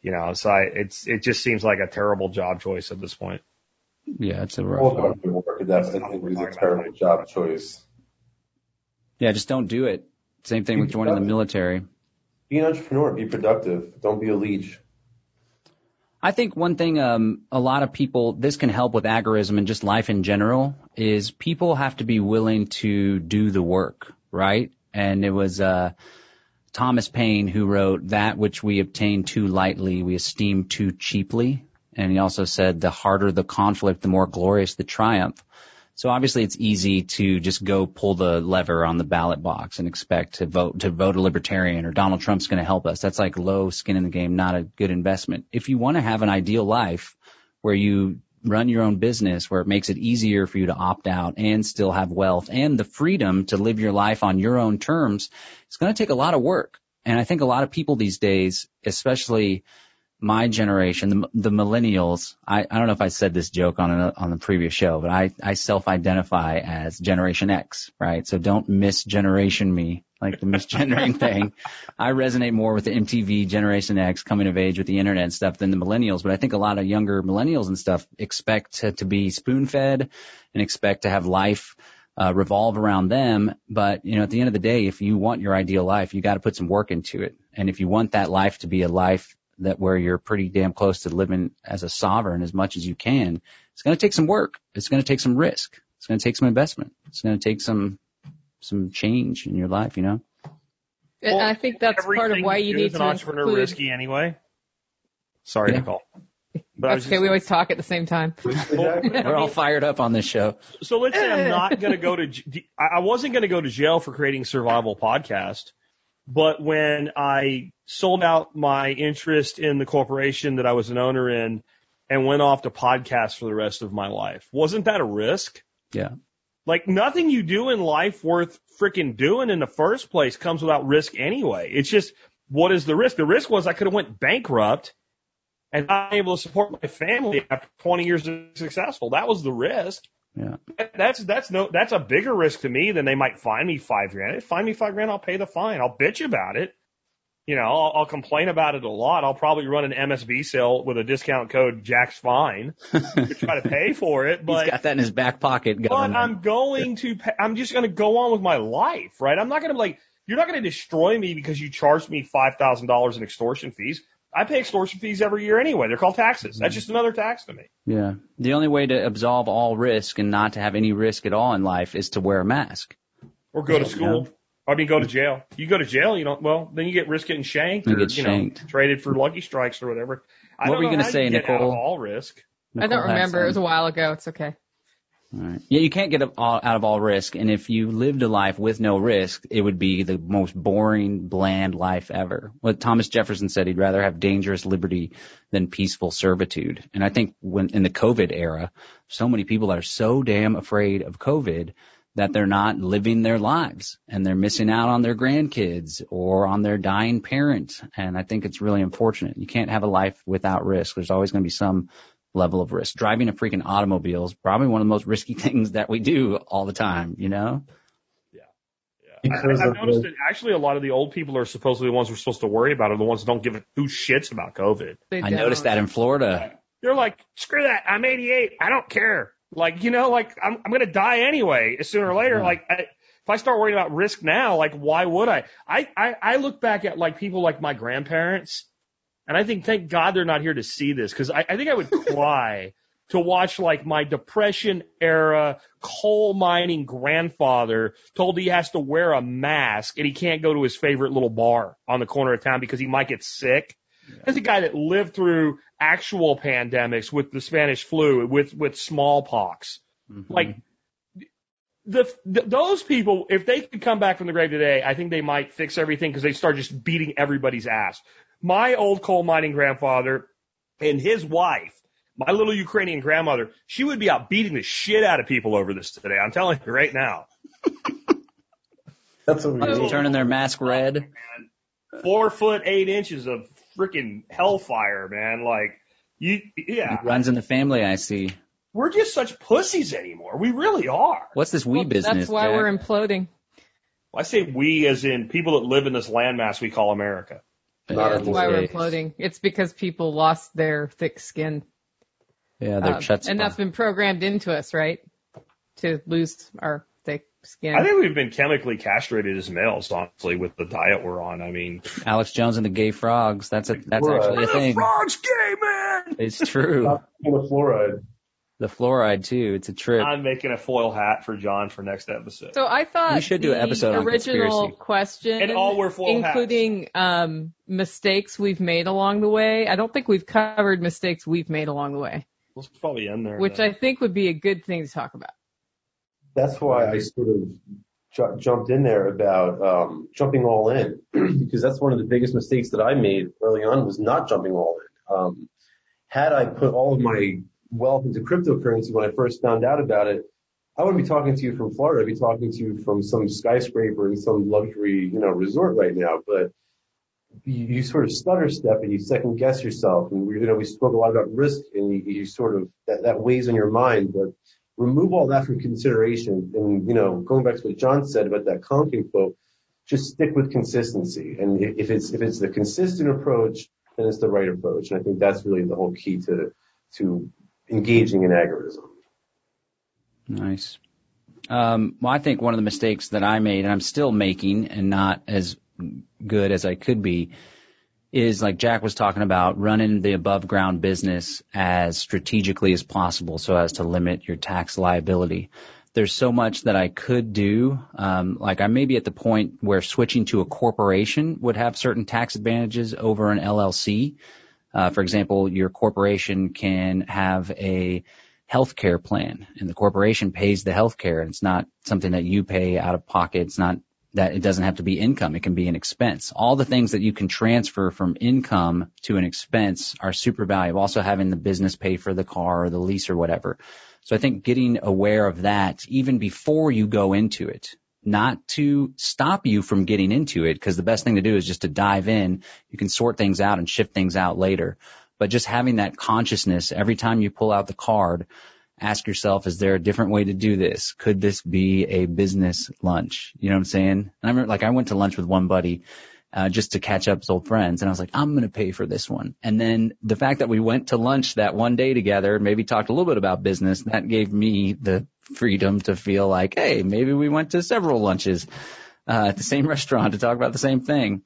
You know, so I, it's, it just seems like a terrible job choice at this point. Yeah, it's a rough All one. work, that's I think is a terrible job choice. Yeah, just don't do it. Same thing with joining the military. Be an entrepreneur. Be productive. Don't be a leech. I think one thing um, a lot of people this can help with agorism and just life in general is people have to be willing to do the work, right? And it was uh, Thomas Paine who wrote that which we obtain too lightly, we esteem too cheaply. And he also said the harder the conflict, the more glorious the triumph. So obviously it's easy to just go pull the lever on the ballot box and expect to vote to vote a libertarian or Donald Trump's going to help us. That's like low skin in the game, not a good investment. If you want to have an ideal life where you run your own business, where it makes it easier for you to opt out and still have wealth and the freedom to live your life on your own terms, it's going to take a lot of work. And I think a lot of people these days, especially my generation, the, the millennials, I, I don't know if I said this joke on a, on the previous show, but I, I self-identify as Generation X, right? So don't misgeneration me, like the misgendering thing. I resonate more with the MTV Generation X coming of age with the internet and stuff than the millennials, but I think a lot of younger millennials and stuff expect to, to be spoon-fed and expect to have life uh, revolve around them. But, you know, at the end of the day, if you want your ideal life, you got to put some work into it. And if you want that life to be a life that where you're pretty damn close to living as a sovereign as much as you can, it's going to take some work. It's going to take some risk. It's going to take some investment. It's going to take some, some change in your life, you know? And I think that's part of why you do need as an to entrepreneur include. risky anyway. Sorry, Yeah. Nicole. But That's okay. just- We always talk at the same time. We're all fired up on this show. So let's say I'm not going to go to, j- I I wasn't going to go to jail for creating survival podcast, but when I sold out my interest in the corporation that I was an owner in and went off to podcast for the rest of my life, wasn't that a risk? Yeah. Like nothing you do in life worth freaking doing in the first place comes without risk anyway. It's just, what is the risk? The risk was I could have went bankrupt and not able to support my family after 20 years of successful. That was the risk. Yeah. That's that's no that's a bigger risk to me than they might fine me five grand. If Fine me five grand, I'll pay the fine. I'll bitch about it. You know, I'll, I'll complain about it a lot. I'll probably run an MSB sale with a discount code Jack's Fine to try to pay for it. But he's got that in his back pocket. but Government. I'm going to pay, I'm just going to go on with my life, right? I'm not going to like you're not going to destroy me because you charged me five thousand dollars in extortion fees. I pay extortion fees every year anyway. They're called taxes. That's just another tax to me. Yeah. The only way to absolve all risk and not to have any risk at all in life is to wear a mask. Or go to Yeah. school. I mean, go to jail. You go to jail, you don't. Well, then you get risk getting shanked You or get you shanked. know traded for lucky strikes or whatever. I What don't were you gonna say, get out of Nicole? all risk. I don't remember. It was a while ago. It's okay. Right. Yeah, you can't get out of all risk. And if you lived a life with no risk, it would be the most boring, bland life ever. What Thomas Jefferson said, he'd rather have dangerous liberty than peaceful servitude. And I think when in the COVID era, so many people are so damn afraid of COVID that they're not living their lives and they're missing out on their grandkids or on their dying parent. And I think it's really unfortunate. You can't have a life without risk. There's always going to be some level of risk. Driving a freaking automobile is probably one of the most risky things that we do all the time, you know? Because I, I've noticed the, that actually a lot of the old people are supposedly the ones we're supposed to worry about are the ones that don't give a two shits about COVID. I noticed that in Florida. They're like, screw that. I'm 88. I don't care. Like, you know, like I'm, I'm going to die anyway sooner or later. Yeah. Like, I, if I start worrying about risk now, like, why would I? I, I, I look back at like people like my grandparents and I think, thank God they're not here to see this because I, I think I would cry to watch like my depression era coal mining grandfather told he has to wear a mask and he can't go to his favorite little bar on the corner of town because he might get sick. Yeah. That's a guy that lived through actual pandemics with the Spanish flu, with with smallpox. Mm-hmm. Like the, the those people, if they could come back from the grave today, I think they might fix everything because they start just beating everybody's ass. My old coal mining grandfather and his wife, my little Ukrainian grandmother, she would be out beating the shit out of people over this today. I'm telling you right now. That's what we turning their mask oh, red. Four foot eight inches of freaking hellfire, man. Like you, yeah. It runs in the family, I see. We're just such pussies anymore. We really are. What's this we well, business? That's why Jack? we're imploding. I say we as in people that live in this landmass we call America. Yeah, that's why we're imploding. It's because people lost their thick skin. Yeah, their uh, And that's been programmed into us, right? To lose our thick skin. I think we've been chemically castrated as males, honestly, with the diet we're on. I mean, Alex Jones and the gay frogs. That's a that's actually a thing. Frogs gay man. It's true. the fluoride. The fluoride too. It's a trip. I'm making a foil hat for John for next episode. So I thought we should do an episode original question, and all were foil including um, mistakes we've made along the way. I don't think we've covered mistakes we've made along the way. Let's probably end there. Which then. I think would be a good thing to talk about. That's why I sort of ju- jumped in there about um, jumping all in because that's one of the biggest mistakes that I made early on was not jumping all in. Um, had I put all of my wealth into cryptocurrency when I first found out about it, I wouldn't be talking to you from Florida. I'd be talking to you from some skyscraper in some luxury, you know, resort right now. But you, you sort of stutter step and you second guess yourself. And we, you know, we spoke a lot about risk and you, you sort of, that, that weighs on your mind, but remove all that from consideration. And, you know, going back to what John said about that Konkin quote, just stick with consistency. And if it's, if it's the consistent approach, then it's the right approach. And I think that's really the whole key to, to engaging in agorism. Nice. Um, well, I think one of the mistakes that I made, and I'm still making, and not as good as I could be is like Jack was talking about running the above ground business as strategically as possible so as to limit your tax liability. There's so much that I could do. Um, like I may be at the point where switching to a corporation would have certain tax advantages over an LLC. Uh, for example, your corporation can have a healthcare plan and the corporation pays the healthcare and it's not something that you pay out of pocket. It's not that it doesn't have to be income. It can be an expense. All the things that you can transfer from income to an expense are super valuable. Also having the business pay for the car or the lease or whatever. So I think getting aware of that even before you go into it, not to stop you from getting into it, because the best thing to do is just to dive in. You can sort things out and shift things out later. But just having that consciousness every time you pull out the card ask yourself, is there a different way to do this? Could this be a business lunch? You know what I'm saying? And I remember like I went to lunch with one buddy, uh, just to catch up with old friends. And I was like, I'm going to pay for this one. And then the fact that we went to lunch that one day together, maybe talked a little bit about business, that gave me the freedom to feel like, hey, maybe we went to several lunches, uh, at the same restaurant to talk about the same thing.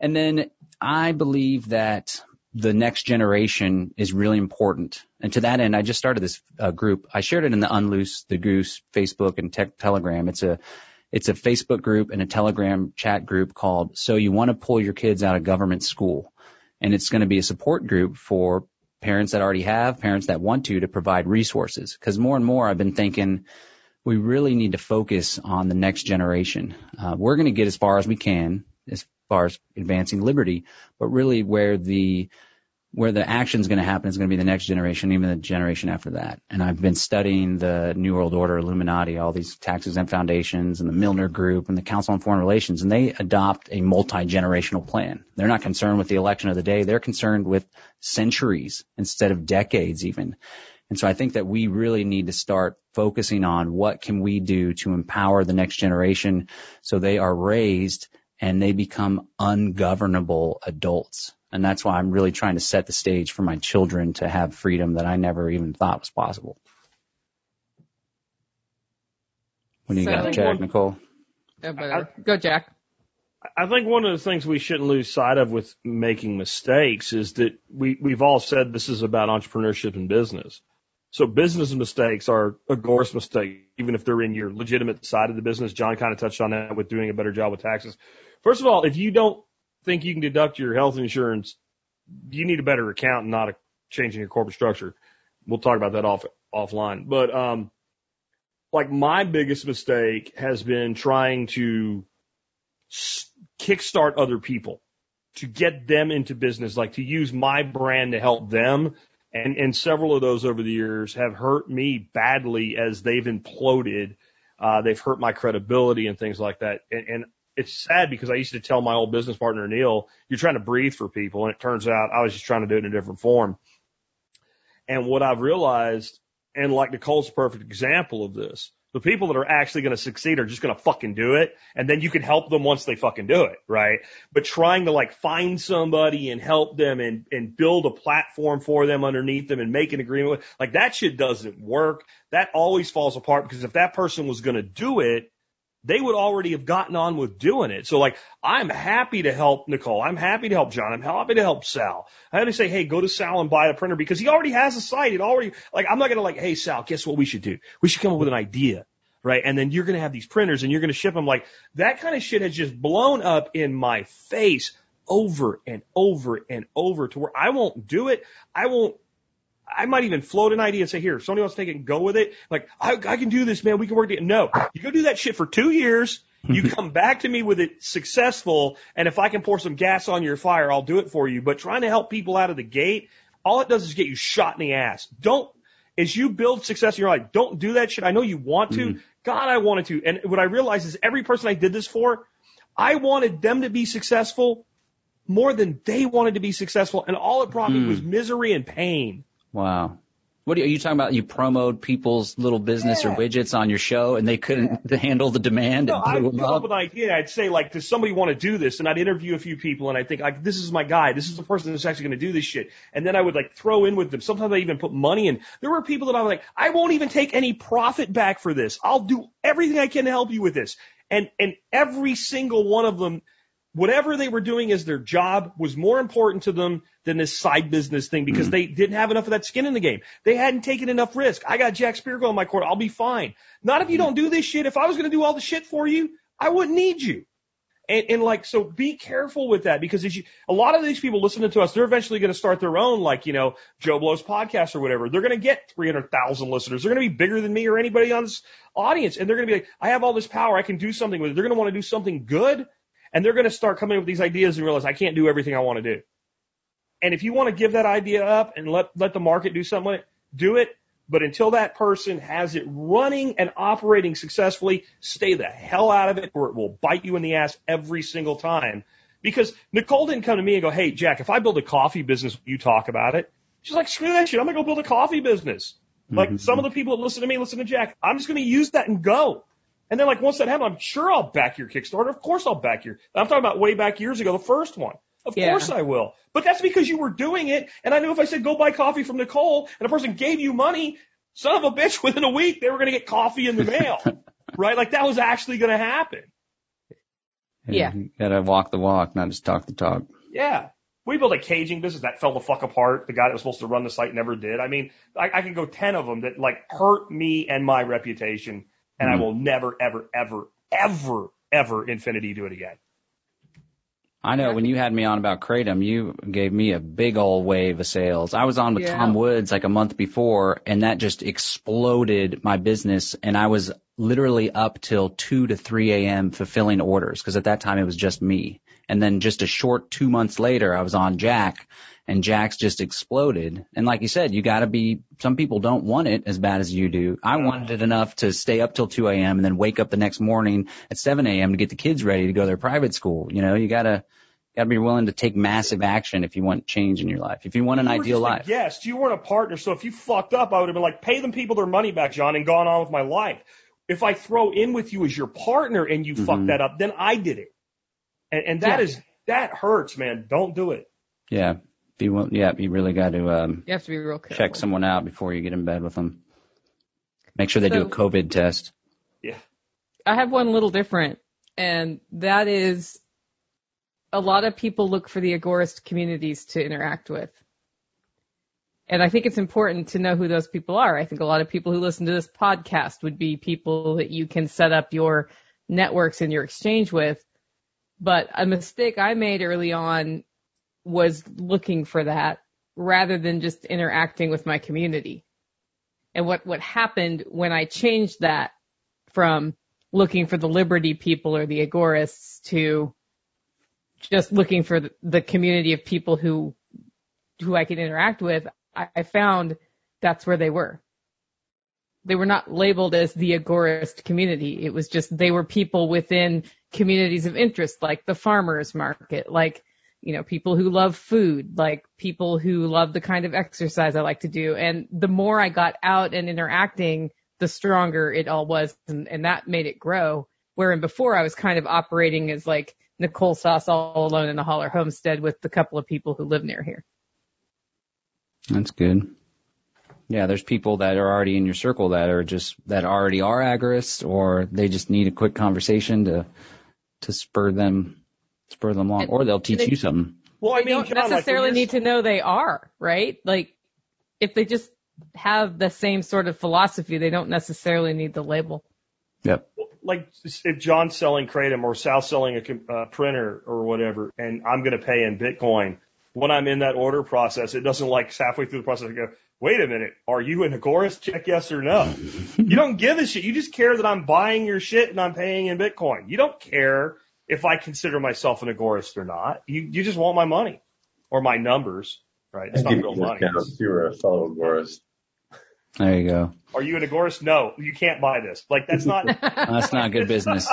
And then I believe that the next generation is really important. And to that end, I just started this uh, group. I shared it in the Unloose the Goose Facebook and te- Telegram. It's a it's a Facebook group and a Telegram chat group called So You Want to Pull Your Kids Out of Government School. And it's going to be a support group for parents that already have, parents that want to, to provide resources. Because more and more I've been thinking we really need to focus on the next generation. Uh, we're going to get as far as we can, as far as advancing liberty, but really where the where the action is going to happen is going to be the next generation, even the generation after that. And I've been studying the New World Order, Illuminati, all these tax exempt foundations and the Milner Group and the Council on Foreign Relations, and they adopt a multi-generational plan. They're not concerned with the election of the day. They're concerned with centuries instead of decades even. And so I think that we really need to start focusing on what can we do to empower the next generation so they are raised and they become ungovernable adults. And that's why I'm really trying to set the stage for my children to have freedom that I never even thought was possible. What do you So- got, Jack, Nicole? Yeah, whatever. Go, Jack. I think one of the things we shouldn't lose sight of with making mistakes is that we, we've all said this is about entrepreneurship and business. So business mistakes are a gross mistake, even if they're in your legitimate side of the business. John kind of touched on that with doing a better job with taxes. First of all, if you don't think you can deduct your health insurance, you need a better account, not a change in your corporate structure. We'll talk about that off offline. But um, like my biggest mistake has been trying to s- kickstart other people to get them into business, like to use my brand to help them. And, and several of those over the years have hurt me badly as they've imploded. Uh, they've hurt my credibility and things like that. And, and it's sad because I used to tell my old business partner, Neil, you're trying to breathe for people. And it turns out I was just trying to do it in a different form. And what I've realized, and like Nicole's a perfect example of this, the people that are actually going to succeed are just going to fucking do it. And then you can help them once they fucking do it, right? But trying to like find somebody and help them and, and build a platform for them underneath them and make an agreement with, like that shit doesn't work. That always falls apart because if that person was going to do it, they would already have gotten on with doing it. So like, I'm happy to help Nicole. I'm happy to help John. I'm happy to help Sal. I had to say, hey, go to Sal and buy a printer because he already has a site. It already, like, I'm not going to like, hey, Sal, guess what we should do? We should come up with an idea. Right. And then you're going to have these printers and you're going to ship them like that kind of shit has just blown up in my face over and over and over to where I won't do it. I won't I might even float an idea and say, here, if somebody wants to take it and go with it. Like, I, I can do this, man. We can work together. No, you go do that shit for two years. You mm-hmm. come back to me with it successful. And if I can pour some gas on your fire, I'll do it for you. But trying to help people out of the gate, all it does is get you shot in the ass. Don't, as you build success in your life, don't do that shit. I know you want to. Mm-hmm. God, I wanted to. And what I realized is every person I did this for, I wanted them to be successful more than they wanted to be successful. And all it brought me mm. was misery and pain. Wow. What are you, are you talking about? You promote people's little business or widgets on your show and they couldn't handle the demand No, and I'd come up up? with an idea. I'd say like, does somebody want to do this? And I'd interview a few people, and I think like, this is my guy. This is the person that's actually going to do this shit. And then I would like throw in with them. Sometimes I even put money in. There were people that I was like, I won't even take any profit back for this. I'll do everything I can to help you with this. And and every single one of them, whatever they were doing as their job was more important to them than this side business thing because mm-hmm. they didn't have enough of that skin in the game. They hadn't taken enough risk. I got Jack Spirko on my court. I'll be fine. Not if you mm-hmm. don't do this shit. If I was going to do all the shit for you, I wouldn't need you. And, and like, so be careful with that because as you, a lot of these people listening to us, they're eventually going to start their own, like, you know, Joe Blow's podcast or whatever. They're going to get 300,000 listeners. They're going to be bigger than me or anybody on this audience. And they're going to be like, I have all this power. I can do something with it. They're going to want to do something good. And they're going to start coming up with these ideas and realize I can't do everything I want to do. And if you want to give that idea up and let, let the market do something with it, do it. But until that person has it running and operating successfully, stay the hell out of it or it will bite you in the ass every single time. Because Nicole didn't come to me and go, Hey, Jack, if I build a coffee business, you talk about it. She's like, screw that shit. I'm going to go build a coffee business. Like mm-hmm. some of the people that listen to me, listen to Jack. I'm just going to use that and go. And then like once that happened, I'm sure I'll back your Kickstarter. Of course I'll back your, I'm talking about way back years ago, the first one. Of Yeah. course I will. But that's because you were doing it. And I knew if I said go buy coffee from Nicole and a person gave you money, son of a bitch, within a week, they were going to get coffee in the mail. right? Like that was actually going to happen. Yeah. You gotta walk the walk, not just talk the talk. Yeah. We built a caging business that fell the fuck apart. The guy that was supposed to run the site never did. I mean, I, I can go 10 of them that like hurt me and my reputation. And I Mhm. will never, ever, ever, ever, ever infinity do it again. I know when you had me on about Kratom, you gave me a big old wave of sales. I was on with Yeah. Tom Woods like a month before and that just exploded my business and I was literally up till 2 to 3 a.m. fulfilling orders because at that time it was just me. And then just a short two months later, I was on Jack and Jack's just exploded. And like you said, you got to be. Some people don't want it as bad as you do. I wanted it enough to stay up till 2 a.m. and then wake up the next morning at 7 a.m. to get the kids ready to go to their private school. You know, you gotta gotta be willing to take massive action if you want change in your life. If you want an You ideal life. Yes, You weren't a partner. So if you fucked up, I would have been like, pay them people their money back, John, and gone on with my life. If I throw in with you as your partner and you fuck Mhm. that up, then I did it. And, and that Yeah. is that hurts, man. Don't do it. Yeah. Be will- yeah, you really got to um, You have to be real careful. check someone out before you get in bed with them. Make sure they do a COVID test. Yeah. I have one little different, and that is a lot of people look for the agorist communities to interact with. And I think it's important to know who those people are. I think a lot of people who listen to this podcast would be people that you can set up your networks and your exchange with. But a mistake I made early on was looking for that rather than just interacting with my community. And what, what happened when I changed that from looking for the liberty people or the agorists to just looking for the, community of people who who I could interact with, I, I found that's where they were. They were not labeled as the agorist community. It was just they were people within communities of interest, like the farmers market, like you know people who love food, like people who love the kind of exercise I like to do. And the more I got out and interacting, the stronger it all was, and, and that made it grow. Wherein before I was kind of operating as like Nicole Sauce all alone in a holler homestead with the couple of people who live near here. That's good. Yeah, there's people that are already in your circle that are just that already are agorists, or they just need a quick conversation to to spur them spur them along, And- or they'll teach they- you something. Well, I They mean, don't John, necessarily you're- need to know they are, right? Like if they just have the same sort of philosophy, they don't necessarily need the label. Yep. like if John's selling Kratom or Sal's selling a uh, printer or whatever, and I'm going to pay in Bitcoin, when I'm in that order process, it doesn't like halfway through the process I go, wait a minute, are you an agorist? Check yes or no. you don't give a shit. You just care that I'm buying your shit and I'm paying in Bitcoin. You don't care if I consider myself an agorist or not. You you just want my money or my numbers, right? It's I'd not real money. if you were a fellow agorist. There you go. Are you an agorist? No, you can't buy this. Like that's not. That's not good business.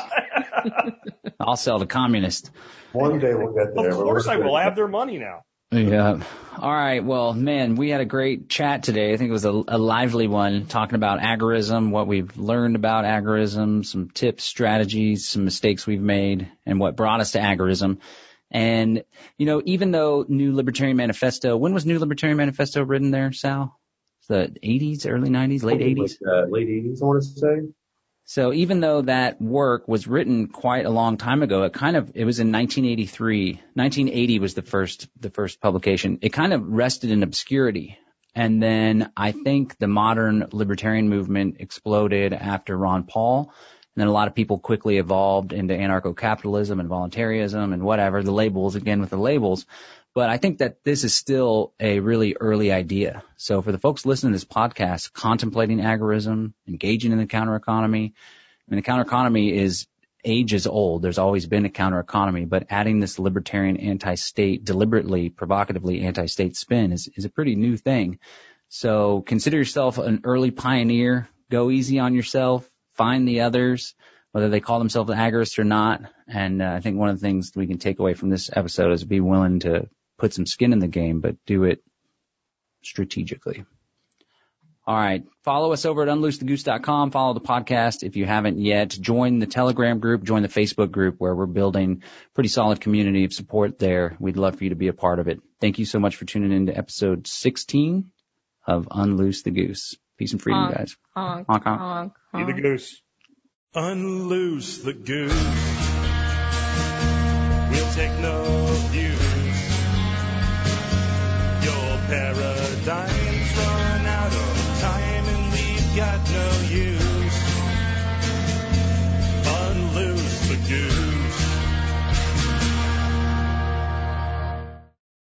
I'll sell to communist. One day we'll get there. of but course we're I will. I have their money now. Yeah. All right. Well, man, we had a great chat today. I think it was a, a lively one talking about agorism, what we've learned about agorism, some tips, strategies, some mistakes we've made, and what brought us to agorism. And, you know, even though New Libertarian Manifesto, when was New Libertarian Manifesto written there, Sal? The 80s, early 90s, late 80s? Like, uh, late 80s, I want to say. So even though that work was written quite a long time ago, it kind of it was in 1983. 1980 was the first the first publication. It kind of rested in obscurity. And then I think the modern libertarian movement exploded after Ron Paul. And then a lot of people quickly evolved into anarcho-capitalism and voluntarism and whatever, the labels, again with the labels. But I think that this is still a really early idea. So for the folks listening to this podcast, contemplating agorism, engaging in the counter economy, I mean, the counter economy is ages old. There's always been a counter economy, but adding this libertarian anti-state, deliberately, provocatively anti-state spin is, is a pretty new thing. So consider yourself an early pioneer. Go easy on yourself. Find the others, whether they call themselves agorists or not. And uh, I think one of the things we can take away from this episode is be willing to put some skin in the game, but do it strategically. All right. Follow us over at unloosethegoose.com. Follow the podcast if you haven't yet. Join the Telegram group. Join the Facebook group where we're building pretty solid community of support there. We'd love for you to be a part of it. Thank you so much for tuning in to episode 16 of Unloose the Goose. Peace and freedom, Honk. guys. Honk, Honk, honk. honk, Be the goose. Unloose the goose. We'll take no